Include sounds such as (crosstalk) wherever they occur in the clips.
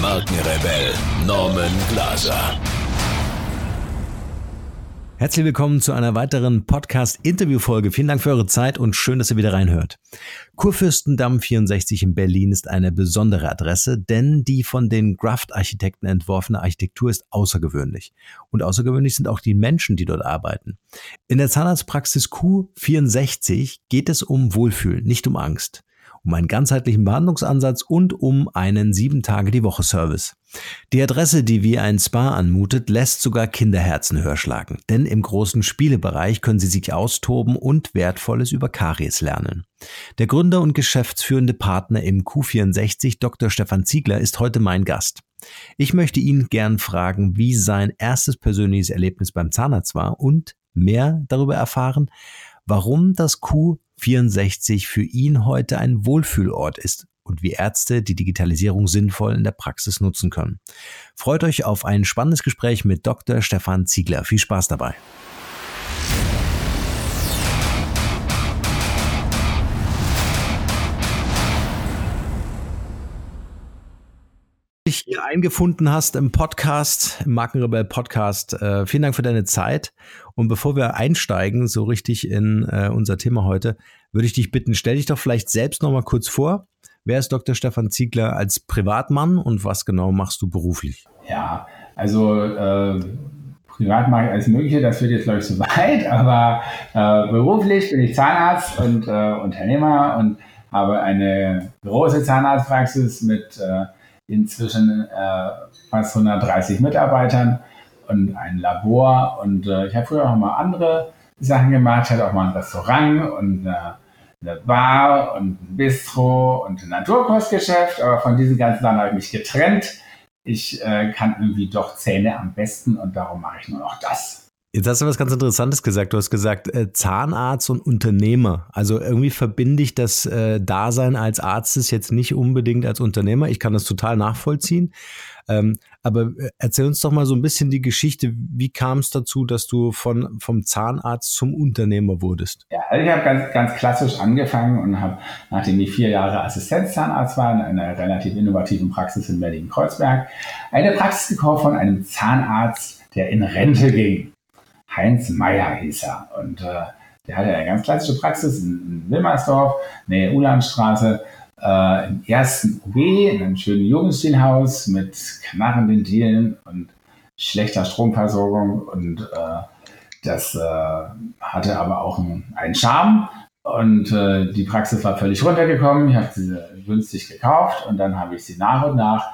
Markenrebell Norman Glaser. Herzlich willkommen zu einer weiteren Podcast-Interview-Folge. Vielen Dank für eure Zeit und schön, dass ihr wieder reinhört. Kurfürstendamm 64 in Berlin ist eine besondere Adresse, denn die von den Graft-Architekten entworfene Architektur ist außergewöhnlich. Und außergewöhnlich sind auch die Menschen, die dort arbeiten. In der Zahnarztpraxis Q64 geht es um Wohlfühlen, nicht um Angst um einen ganzheitlichen Behandlungsansatz und um einen sieben Tage die Woche Service. Die Adresse, die wie ein Spa anmutet, lässt sogar Kinderherzen höher schlagen, denn im großen Spielebereich können sie sich austoben und Wertvolles über Karies lernen. Der Gründer und geschäftsführende Partner im Q64, Dr. Stefan Ziegler, ist heute mein Gast. Ich möchte ihn gern fragen, wie sein erstes persönliches Erlebnis beim Zahnarzt war und mehr darüber erfahren, warum das Q 64 für ihn heute ein Wohlfühlort ist und wie Ärzte die Digitalisierung sinnvoll in der Praxis nutzen können. Freut euch auf ein spannendes Gespräch mit Dr. Stefan Ziegler. Viel Spaß dabei. Dich hier eingefunden hast im Podcast, im Markenrebell Podcast. Äh, vielen Dank für deine Zeit. Und bevor wir einsteigen, so richtig in äh, unser Thema heute, würde ich dich bitten, stell dich doch vielleicht selbst noch mal kurz vor. Wer ist Dr. Stefan Ziegler als Privatmann und was genau machst du beruflich? Ja, also äh, ich alles Mögliche, das wird jetzt glaube ich zu weit, (laughs) aber äh, beruflich bin ich Zahnarzt und äh, Unternehmer und habe eine große Zahnarztpraxis mit äh, inzwischen äh, fast 130 Mitarbeitern und ein Labor. Und äh, ich habe früher auch mal andere Sachen gemacht. Hatte auch mal ein Restaurant und eine, eine Bar und ein Bistro und ein Naturkostgeschäft. Aber von diesen ganzen Sachen habe ich mich getrennt. Ich äh, kann irgendwie doch Zähne am besten und darum mache ich nur noch das. Jetzt hast du was ganz Interessantes gesagt. Du hast gesagt, äh, Zahnarzt und Unternehmer. Also irgendwie verbinde ich das äh, Dasein als Arztes jetzt nicht unbedingt als Unternehmer. Ich kann das total nachvollziehen. Ähm, aber äh, erzähl uns doch mal so ein bisschen die Geschichte. Wie kam es dazu, dass du von, vom Zahnarzt zum Unternehmer wurdest? Ja, also ich habe ganz, ganz klassisch angefangen und habe, nachdem ich vier Jahre Assistenzzahnarzt war in einer relativ innovativen Praxis in Berlin-Kreuzberg, eine Praxis gekauft von einem Zahnarzt, der in Rente ging. Heinz Meyer hieß er. Und äh, der hatte eine ganz klassische Praxis in, in Wilmersdorf, Nähe Ulandstraße, äh, im ersten OB, in einem schönen Jugendstilhaus mit knarrenden Dielen und schlechter Stromversorgung. Und äh, das äh, hatte aber auch einen, einen Charme. Und äh, die Praxis war völlig runtergekommen. Ich habe sie günstig gekauft und dann habe ich sie nach und nach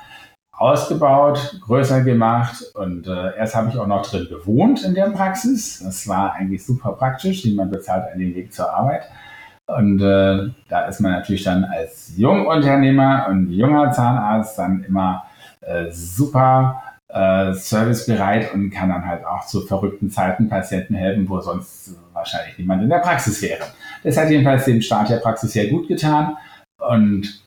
ausgebaut, größer gemacht und äh, erst habe ich auch noch drin gewohnt in der Praxis. Das war eigentlich super praktisch, man bezahlt einen Weg zur Arbeit. Und äh, da ist man natürlich dann als Jungunternehmer und junger Zahnarzt dann immer äh, super äh, servicebereit und kann dann halt auch zu verrückten Zeiten Patienten helfen, wo sonst wahrscheinlich niemand in der Praxis wäre. Das hat jedenfalls dem Start der Praxis sehr gut getan und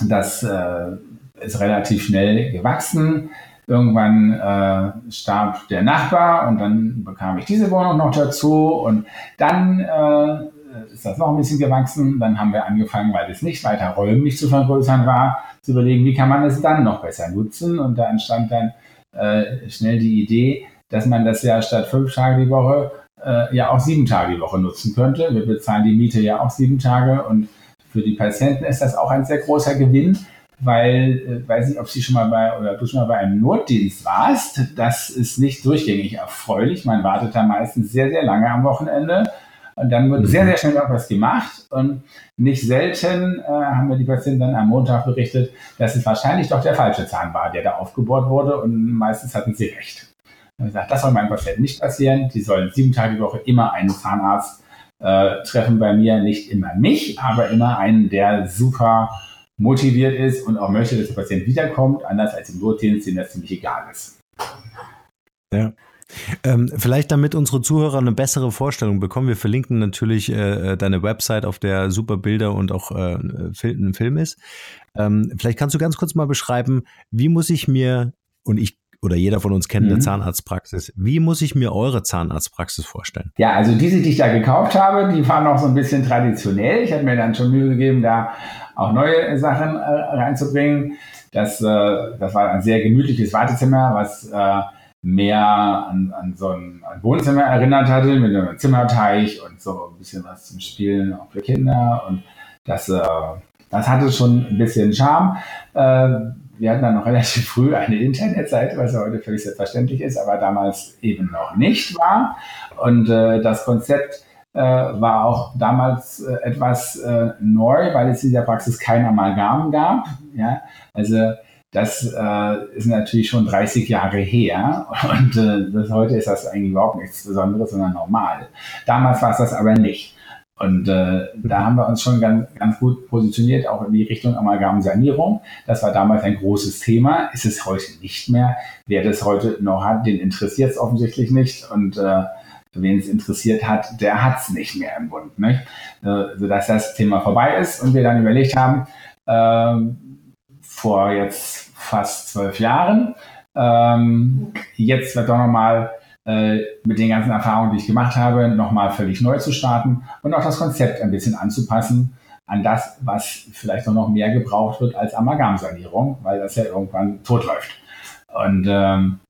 das äh, ist relativ schnell gewachsen. Irgendwann äh, starb der Nachbar und dann bekam ich diese Wohnung noch dazu und dann äh, ist das noch ein bisschen gewachsen. Dann haben wir angefangen, weil es nicht weiter räumlich zu vergrößern war, zu überlegen, wie kann man es dann noch besser nutzen. Und da entstand dann äh, schnell die Idee, dass man das ja statt fünf Tage die Woche äh, ja auch sieben Tage die Woche nutzen könnte. Wir bezahlen die Miete ja auch sieben Tage und für die Patienten ist das auch ein sehr großer Gewinn weil, äh, weiß nicht, ob Sie schon mal bei oder du schon mal bei einem Notdienst warst. Das ist nicht durchgängig erfreulich. Man wartet da meistens sehr, sehr lange am Wochenende. Und dann wird sehr, sehr schnell auch was gemacht. Und nicht selten äh, haben wir die Patienten dann am Montag berichtet, dass es wahrscheinlich doch der falsche Zahn war, der da aufgebohrt wurde. Und meistens hatten sie recht. Und gesagt, das soll meinem Patienten nicht passieren. Die sollen sieben Tage die Woche immer einen Zahnarzt äh, treffen bei mir. Nicht immer mich, aber immer einen, der super motiviert ist und auch möchte, dass der Patient wiederkommt, anders als im Notdienst, dem das ziemlich egal ist. Ja. Ähm, vielleicht damit unsere Zuhörer eine bessere Vorstellung bekommen. Wir verlinken natürlich äh, deine Website, auf der super Bilder und auch äh, ein Film ist. Ähm, vielleicht kannst du ganz kurz mal beschreiben, wie muss ich mir, und ich oder jeder von uns kennt mhm. eine Zahnarztpraxis. Wie muss ich mir eure Zahnarztpraxis vorstellen? Ja, also diese, die ich da gekauft habe, die waren noch so ein bisschen traditionell. Ich habe mir dann schon Mühe gegeben, da auch neue Sachen äh, reinzubringen. Das, äh, das war ein sehr gemütliches Wartezimmer, was äh, mehr an, an so ein, ein, Wohnzimmer erinnert hatte, mit einem Zimmerteich und so ein bisschen was zum Spielen auch für Kinder. Und das, äh, das hatte schon ein bisschen Charme. Äh, wir hatten dann noch (laughs) relativ früh eine Internetseite, was ja heute völlig selbstverständlich ist, aber damals eben noch nicht war. Und äh, das Konzept äh, war auch damals äh, etwas äh, neu, weil es in der Praxis kein Amalgam gab. Ja? Also das äh, ist natürlich schon 30 Jahre her (laughs) und äh, das, heute ist das eigentlich überhaupt nichts Besonderes, sondern normal. Damals war es das aber nicht. Und äh, da haben wir uns schon ganz, ganz gut positioniert, auch in die Richtung Amalgamsanierung. Das war damals ein großes Thema, ist es heute nicht mehr. Wer das heute noch hat, den interessiert es offensichtlich nicht. Und äh, wen es interessiert hat, der hat es nicht mehr im Bund. Nicht? Äh, sodass das Thema vorbei ist und wir dann überlegt haben, äh, vor jetzt fast zwölf Jahren, ähm, jetzt wird doch nochmal äh, mit den ganzen Erfahrungen, die ich gemacht habe, nochmal völlig neu zu starten und auch das Konzept ein bisschen anzupassen an das, was vielleicht noch mehr gebraucht wird als Amalgamsanierung, weil das ja irgendwann totläuft. Und ähm,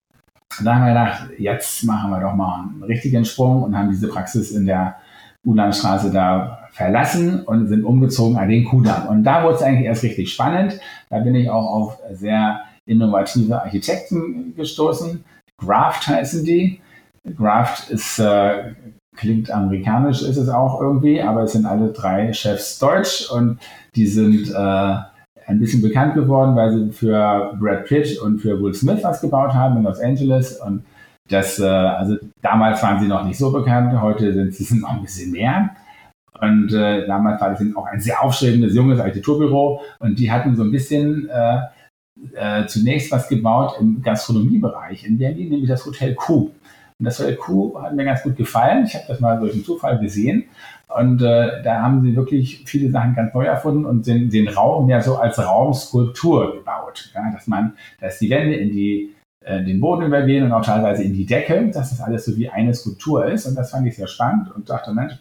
da haben wir gedacht, jetzt machen wir doch mal einen richtigen Sprung und haben diese Praxis in der Ulandstraße da verlassen und sind umgezogen an den Kudamm. Und da wurde es eigentlich erst richtig spannend. Da bin ich auch auf sehr innovative Architekten gestoßen. Graft heißen die. Graft ist, äh, klingt amerikanisch, ist es auch irgendwie, aber es sind alle drei Chefs deutsch und die sind äh, ein bisschen bekannt geworden, weil sie für Brad Pitt und für Will Smith was gebaut haben in Los Angeles und das, äh, also damals waren sie noch nicht so bekannt, heute sind sie (laughs) noch ein bisschen mehr. Und äh, damals war das auch ein sehr aufstrebendes, junges Architekturbüro und die hatten so ein bisschen äh, äh, zunächst was gebaut im Gastronomiebereich in Berlin, nämlich das Hotel Q. Und das Hotel Q hat mir ganz gut gefallen. Ich habe das mal durch einen Zufall gesehen. Und äh, da haben sie wirklich viele Sachen ganz neu erfunden und den, den Raum mehr so als Raumskulptur gebaut. Ja, dass man, dass die Wände in die, äh, den Boden übergehen und auch teilweise in die Decke, dass das alles so wie eine Skulptur ist. Und das fand ich sehr spannend und dachte, Mensch,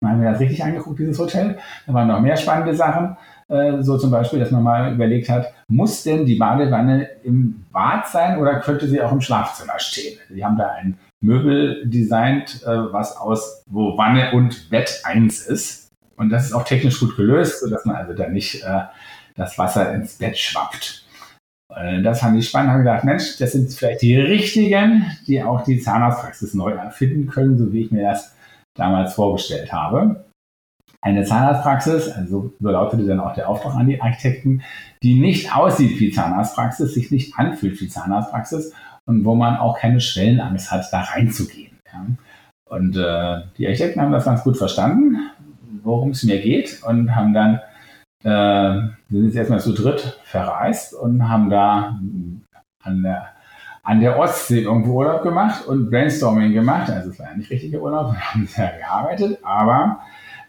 dann haben wir das richtig angeguckt, dieses Hotel. Da waren noch mehr spannende Sachen. Äh, so zum Beispiel, dass man mal überlegt hat, muss denn die Badewanne im Bad sein oder könnte sie auch im Schlafzimmer stehen? Sie haben da ein Möbel designt, äh, was aus, wo Wanne und Bett eins ist. Und das ist auch technisch gut gelöst, sodass man also da nicht äh, das Wasser ins Bett schwappt. Das fand ich spannend. Habe gedacht, Mensch, das sind vielleicht die richtigen, die auch die Zahnarztpraxis neu erfinden können, so wie ich mir das damals vorgestellt habe. Eine Zahnarztpraxis, also so lautete dann auch der Auftrag an die Architekten, die nicht aussieht wie Zahnarztpraxis, sich nicht anfühlt wie Zahnarztpraxis und wo man auch keine Schwellenangst hat, da reinzugehen. Ja. Und äh, die Architekten haben das ganz gut verstanden, worum es mir geht und haben dann, äh, sind jetzt erstmal zu dritt verreist und haben da an der an der Ostsee irgendwo Urlaub gemacht und Brainstorming gemacht. Also es war ja nicht richtiger Urlaub, wir haben sehr gearbeitet, aber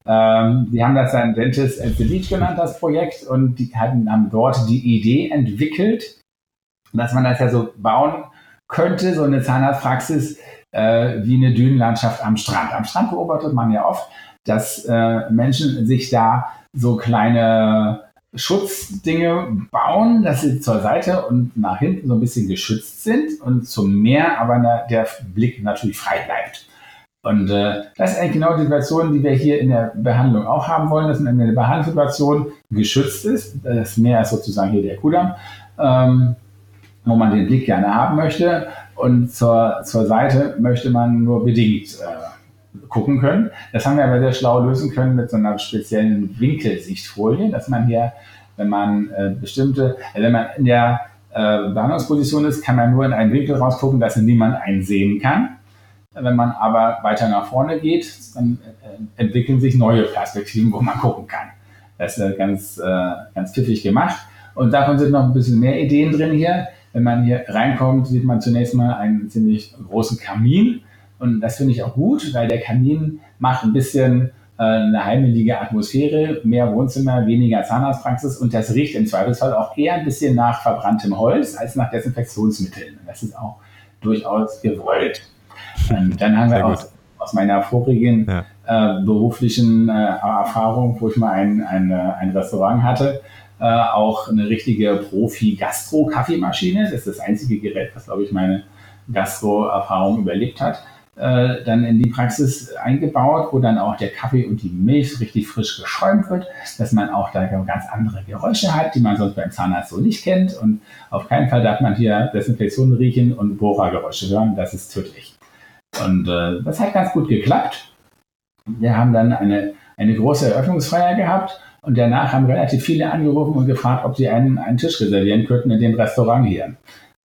ähm, die haben das dann Dentist at the Beach genannt, das Projekt, und die hatten, haben dort die Idee entwickelt, dass man das ja so bauen könnte, so eine Zahnarztpraxis äh, wie eine Dünenlandschaft am Strand. Am Strand beobachtet man ja oft, dass äh, Menschen sich da so kleine Schutzdinge bauen, dass sie zur Seite und nach hinten so ein bisschen geschützt sind und zum Meer aber der Blick natürlich frei bleibt. Und äh, das ist eigentlich genau die Situation, die wir hier in der Behandlung auch haben wollen, dass man in der Behandlungssituation geschützt ist. Das Meer ist sozusagen hier der Kudamm, ähm, wo man den Blick gerne haben möchte. Und zur, zur Seite möchte man nur bedingt äh, gucken können. Das haben wir aber sehr schlau lösen können mit so einer speziellen Winkelsichtfolie, dass man hier, wenn man äh, bestimmte, also wenn man in der äh, Behandlungsposition ist, kann man nur in einen Winkel rausgucken, dass niemand einen sehen kann. Wenn man aber weiter nach vorne geht, dann äh, entwickeln sich neue Perspektiven, wo man gucken kann. Das ist ganz, äh, ganz pfiffig gemacht. Und davon sind noch ein bisschen mehr Ideen drin hier. Wenn man hier reinkommt, sieht man zunächst mal einen ziemlich großen Kamin. Und das finde ich auch gut, weil der Kamin macht ein bisschen äh, eine heimelige Atmosphäre, mehr Wohnzimmer, weniger Zahnarztpraxis und das riecht im Zweifelsfall auch eher ein bisschen nach verbranntem Holz als nach Desinfektionsmitteln. Das ist auch durchaus gewollt. Und dann haben wir aus, aus, meiner vorigen ja. äh, beruflichen äh, Erfahrung, wo ich mal ein, ein, ein Restaurant hatte, äh, auch eine richtige Profi-Gastro-Kaffeemaschine. Das ist das einzige Gerät, was, glaube ich, meine Gastro-Erfahrung überlebt hat äh, dann in die Praxis eingebaut, wo dann auch der Kaffee und die Milch richtig frisch geschäumt wird, dass man auch da ganz andere Geräusche hat, die man sonst beim Zahnarzt so nicht kennt. Und auf keinen Fall darf man hier Desinfektion riechen und Bohrergeräusche hören. Das ist tödlich. Und äh, das hat ganz gut geklappt. Wir haben dann eine, eine große Eröffnungsfeier gehabt und danach haben relativ viele angerufen und gefragt, ob sie einen, einen Tisch reservieren könnten in dem Restaurant hier.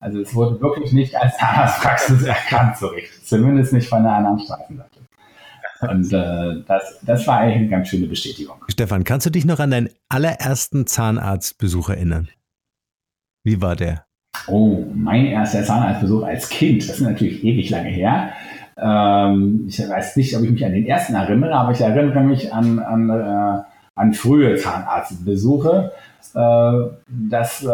Also es wurde wirklich nicht als Zahnarztpraxis (laughs) erkannt, so richtig. Zumindest nicht von der anderen Straßenseite. Und äh, das, das war eigentlich eine ganz schöne Bestätigung. Stefan, kannst du dich noch an deinen allerersten Zahnarztbesuch erinnern? Wie war der? Oh, mein erster Zahnarztbesuch als Kind, das ist natürlich ewig lange her. Ähm, ich weiß nicht, ob ich mich an den ersten erinnere, aber ich erinnere mich an, an, äh, an frühe Zahnarztbesuche. Äh, das äh,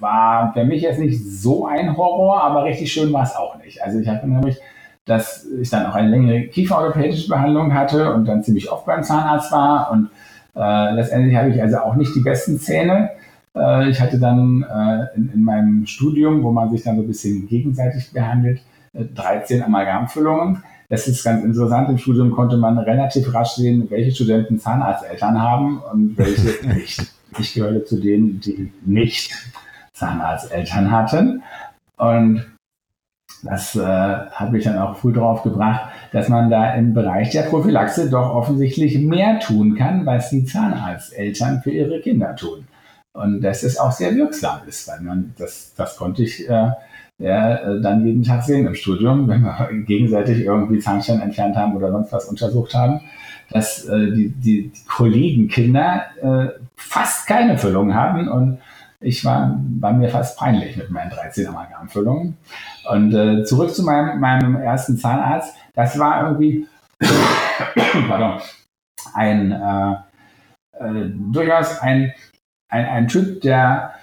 war für mich jetzt nicht so ein Horror, aber richtig schön war es auch nicht. Also ich habe nämlich, dass ich dann auch eine längere kieferorthopädische Behandlung hatte und dann ziemlich oft beim Zahnarzt war und äh, letztendlich habe ich also auch nicht die besten Zähne. Äh, ich hatte dann äh, in, in, meinem Studium, wo man sich dann so ein bisschen gegenseitig behandelt, 13 äh, Amalgamfüllungen. Das ist ganz interessant. Im Studium konnte man relativ rasch sehen, welche Studenten Zahnarzteltern haben und welche (laughs) nicht. Ich gehörte zu denen, die nicht Zahnarzteltern hatten. Und das äh, hat mich dann auch früh darauf gebracht, dass man da im Bereich der Prophylaxe doch offensichtlich mehr tun kann, was die Zahnarzteltern für ihre Kinder tun. Und dass es auch sehr wirksam ist, weil man, das, das konnte ich äh, ja, äh, dann jeden Tag sehen im Studium, (laughs) wenn wir gegenseitig irgendwie Zahnstein entfernt haben oder sonst was untersucht haben, dass äh, die, die, die Kollegenkinder äh, fast keine Füllung haben und ich war, war mir fast peinlich mit meinen 13 Amalgamfüllungen. Und äh, zurück zu meinem, meinem ersten Zahnarzt. Das war irgendwie (coughs) pardon, ein äh, äh, durchaus ein, ein, ein Typ, der,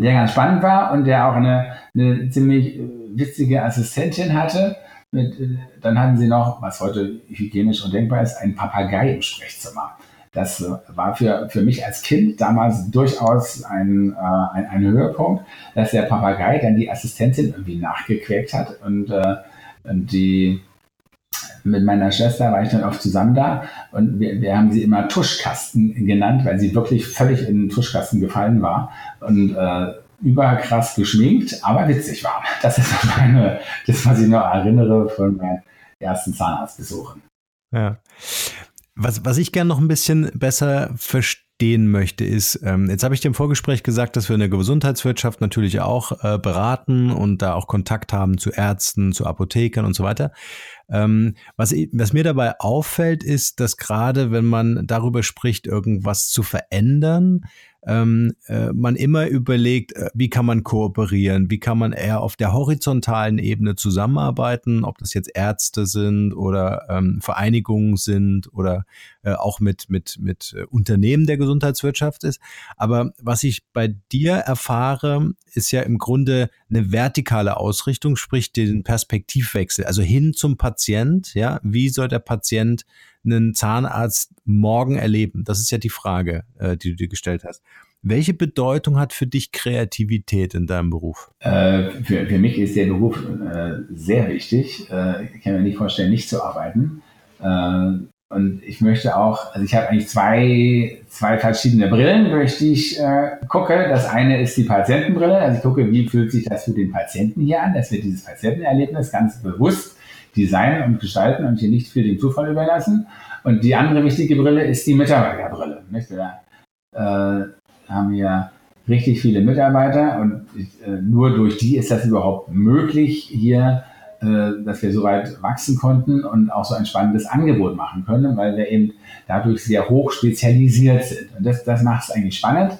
der ganz spannend war und der auch eine, eine ziemlich äh, witzige Assistentin hatte. Mit, äh, dann hatten sie noch, was heute hygienisch undenkbar ist, ein Papagei im Sprechzimmer. Das äh, war für, für mich als Kind damals durchaus ein, äh, ein, ein Höhepunkt, dass der Papagei dann die Assistentin irgendwie nachgequäkt hat und, äh, und die mit meiner Schwester war ich dann oft zusammen da und wir, wir haben sie immer Tuschkasten genannt, weil sie wirklich völlig in den Tuschkasten gefallen war und äh, überkrass geschminkt, aber witzig war. (laughs) Das ist meine, das, was ich noch erinnere von meinen ersten Zahnarztbesuchen. Ja. Was, was ich gerne noch ein bisschen besser verstehen möchte, ist, ähm, jetzt habe ich dir im Vorgespräch gesagt, dass wir in der Gesundheitswirtschaft natürlich auch äh, beraten und da auch Kontakt haben zu Ärzten, zu Apothekern und so weiter. Ähm, was, was mir dabei auffällt, ist, dass gerade wenn man darüber spricht, irgendwas zu verändern, ähm, äh, man immer überlegt, äh, wie kann man kooperieren, wie kann man eher auf der horizontalen Ebene zusammenarbeiten, ob das jetzt Ärzte sind oder ähm, Vereinigungen sind oder äh, auch mit, mit, mit äh, Unternehmen der Gesundheitswirtschaft ist. Aber was ich bei dir erfahre, ist ja im Grunde eine vertikale Ausrichtung, sprich den Perspektivwechsel, also hin zum Patient, ja, wie soll der Patient einen Zahnarzt morgen erleben? Das ist ja die Frage, äh, die du dir gestellt hast. Welche Bedeutung hat für dich Kreativität in deinem Beruf? Äh, für, für mich ist der Beruf äh, sehr wichtig. Äh, ich kann mir nicht vorstellen, nicht zu arbeiten. Äh, und ich möchte auch, also ich habe eigentlich zwei, zwei verschiedene Brillen, durch die ich äh, gucke. Das eine ist die Patientenbrille. Also ich gucke, wie fühlt sich das für den Patienten hier an, dass wir dieses Patientenerlebnis ganz bewusst designen und gestalten und hier nicht für den Zufall überlassen. Und die andere wichtige Brille ist die Mitarbeiterbrille. Nicht? Wir äh, haben hier richtig viele Mitarbeiter und äh, nur durch die ist das überhaupt möglich, hier, äh, dass wir so weit wachsen konnten und auch so ein spannendes Angebot machen können, weil wir eben dadurch sehr hoch spezialisiert sind. Und das, das macht es eigentlich spannend.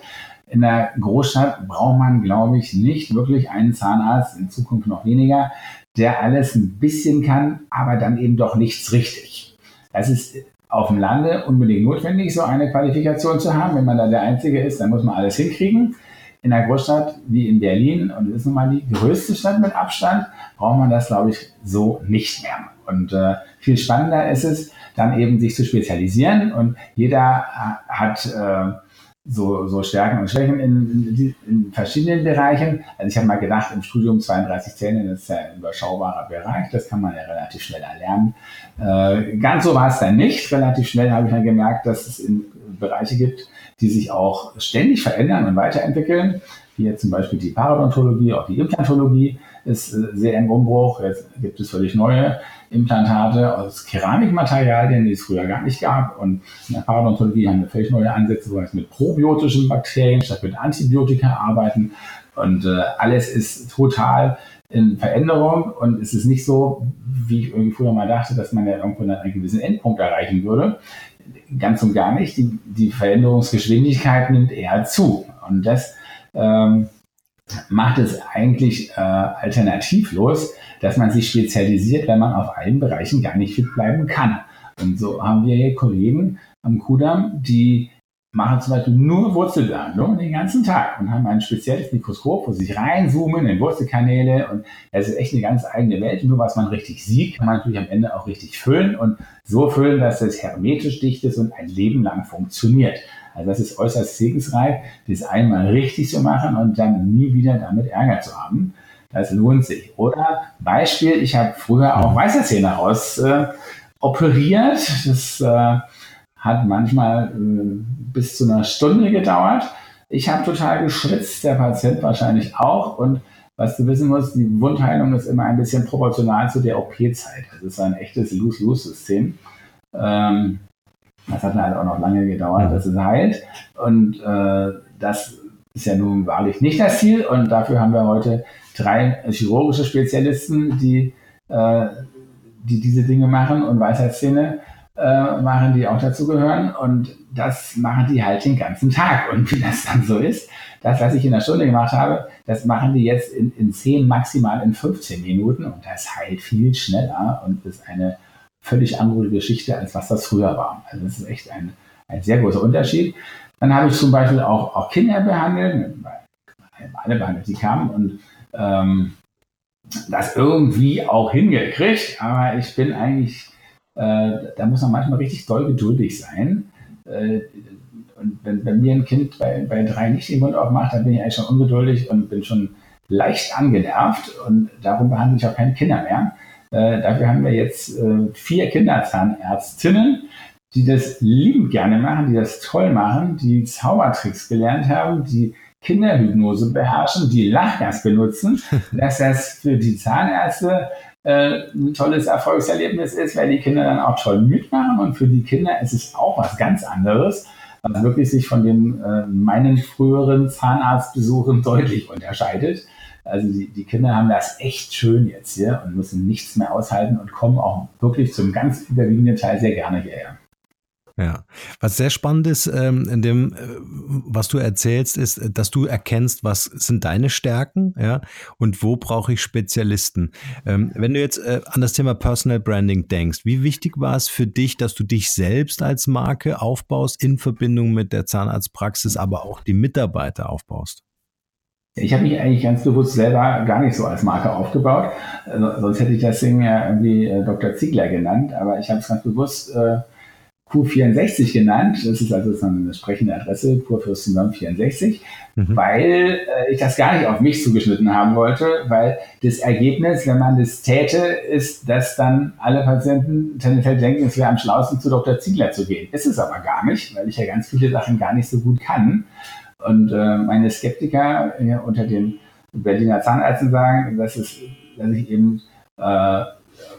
in der Großstadt braucht man, glaube ich, nicht wirklich einen Zahnarzt, in Zukunft noch weniger, der alles ein bisschen kann, aber dann eben doch nichts richtig. Das ist auf dem Lande unbedingt notwendig, so eine Qualifikation zu haben. Wenn man da der Einzige ist, dann muss man alles hinkriegen. In einer Großstadt wie in Berlin, und das ist nun mal die größte Stadt mit Abstand, braucht man das, glaube ich, so nicht mehr. Und äh, viel spannender ist es, dann eben sich zu spezialisieren. Und jeder äh, hat äh, so, so Stärken und Schwächen in, in, in verschiedenen Bereichen. Also ich habe mal gedacht, im Studium 32 Zähne, das ist ja ein überschaubarer Bereich, das kann man ja relativ schnell erlernen. Äh, ganz so war es dann nicht. Relativ schnell habe ich dann gemerkt, dass es in Bereiche gibt, die sich auch ständig verändern und weiterentwickeln, jetzt zum Beispiel die Parodontologie, auch die Implantologie ist äh, sehr im Umbruch. Jetzt gibt es völlig neue Implantate aus Keramikmaterialien, die es früher gar nicht gab. Und in der Parodontologie haben wir völlig neue Ansätze, wo wir mit probiotischen Bakterien statt mit Antibiotika arbeiten. Und äh, alles ist total in Veränderung und es ist nicht so, wie ich irgendwie früher mal dachte, dass man ja irgendwo einen gewissen Endpunkt erreichen würde. Ganz und gar nicht. Die, die Veränderungsgeschwindigkeit nimmt eher zu. Und das ähm, macht es eigentlich äh, alternativlos, dass man sich spezialisiert, wenn man auf allen Bereichen gar nicht fit bleiben kann. Und so haben wir hier Kollegen am Kudamm, die machen zum Beispiel nur Wurzelbehandlung den ganzen Tag und haben ein spezielles Mikroskop, wo sie sich reinzoomen in Wurzelkanäle und das ist echt eine ganz eigene Welt. Nur was man richtig sieht, kann man natürlich am Ende auch richtig füllen und so füllen, dass es hermetisch dicht ist und ein Leben lang funktioniert. Also das ist äußerst segensreich, das einmal richtig zu machen und dann nie wieder damit Ärger zu haben. Das lohnt sich. Oder Beispiel, ich habe früher auch Weisherzähne raus äh, operiert. Das äh, hat manchmal äh, bis zu einer Stunde gedauert. Ich habe total geschwitzt, der Patient wahrscheinlich auch. Und was du wissen musst, die Wundheilung ist immer ein bisschen proportional zu der OP-Zeit. Das ist ein echtes Lose-Lose-System. Ähm, das hat halt auch noch lange gedauert, dass es heilt. Und äh, das ist ja nun wahrlich nicht das Ziel. Und dafür haben wir heute drei chirurgische Spezialisten, die, äh, die diese Dinge machen und Weisheitszähne äh, machen, die auch dazu gehören. Und das machen die halt den ganzen Tag. Und wie das dann so ist, das, was ich in der Stunde gemacht habe, das machen die jetzt in, in 10, maximal in 15 Minuten. Und das heilt viel schneller und ist eine völlig andere Geschichte, als was das früher war. Also das ist echt ein, ein sehr großer Unterschied. Dann habe ich zum Beispiel auch, auch Kinder behandelt, alle behandelt, die kamen und ähm, das irgendwie auch hingekriegt, aber ich bin eigentlich, äh, da muss man manchmal richtig doll geduldig sein. Äh, und wenn, wenn, mir ein Kind bei, bei drei nicht den Mund aufmacht, dann bin ich eigentlich schon ungeduldig und bin schon leicht angenervt und darum behandle ich auch keine Kinder mehr. Äh, dafür haben wir jetzt äh, vier Kinderzahnärztinnen, die das liebend gerne machen, die das toll machen, die Zaubertricks gelernt haben, die Kinderhypnose beherrschen, die Lachgas benutzen, (laughs) dass das für die Zahnärzte äh, ein tolles Erfolgserlebnis ist, weil die Kinder dann auch toll mitmachen und für die Kinder ist es auch was ganz anderes, was wirklich sich von den äh, meinen früheren Zahnarztbesuchen (laughs) deutlich unterscheidet. Also die, die Kinder haben das echt schön jetzt hier und müssen nichts mehr aushalten und kommen auch wirklich zum ganz überwiegenden Teil sehr gerne hierher. Ja, was sehr spannend ist ähm, in dem, äh, was du erzählst, ist, dass du erkennst, was sind deine Stärken, ja, und wo brauche ich Spezialisten. Ähm, wenn du jetzt äh, an das Thema Personal Branding denkst, wie wichtig war es für dich, dass du dich selbst als Marke aufbaust in Verbindung mit der Zahnarztpraxis, aber auch die Mitarbeiter aufbaust? Ich habe mich eigentlich ganz bewusst selber gar nicht so als Marke aufgebaut. Also, sonst hätte ich das Ding ja irgendwie äh, Dr. Ziegler genannt, aber ich habe es ganz bewusst äh, Q64 genannt. Das ist also eine sprechende Adresse, Kurfürstendamm 64, mhm. weil äh, ich das gar nicht auf mich zugeschnitten haben wollte, weil das Ergebnis, wenn man das täte, ist, dass dann alle Patienten tendenziell denken, es wäre am schlauesten zu Dr. Ziegler zu gehen. Ist es aber gar nicht, weil ich ja ganz viele Sachen gar nicht so gut kann. Und äh, meine Skeptiker äh, unter den Berliner Zahnärzten sagen, dass, es, dass ich eben äh,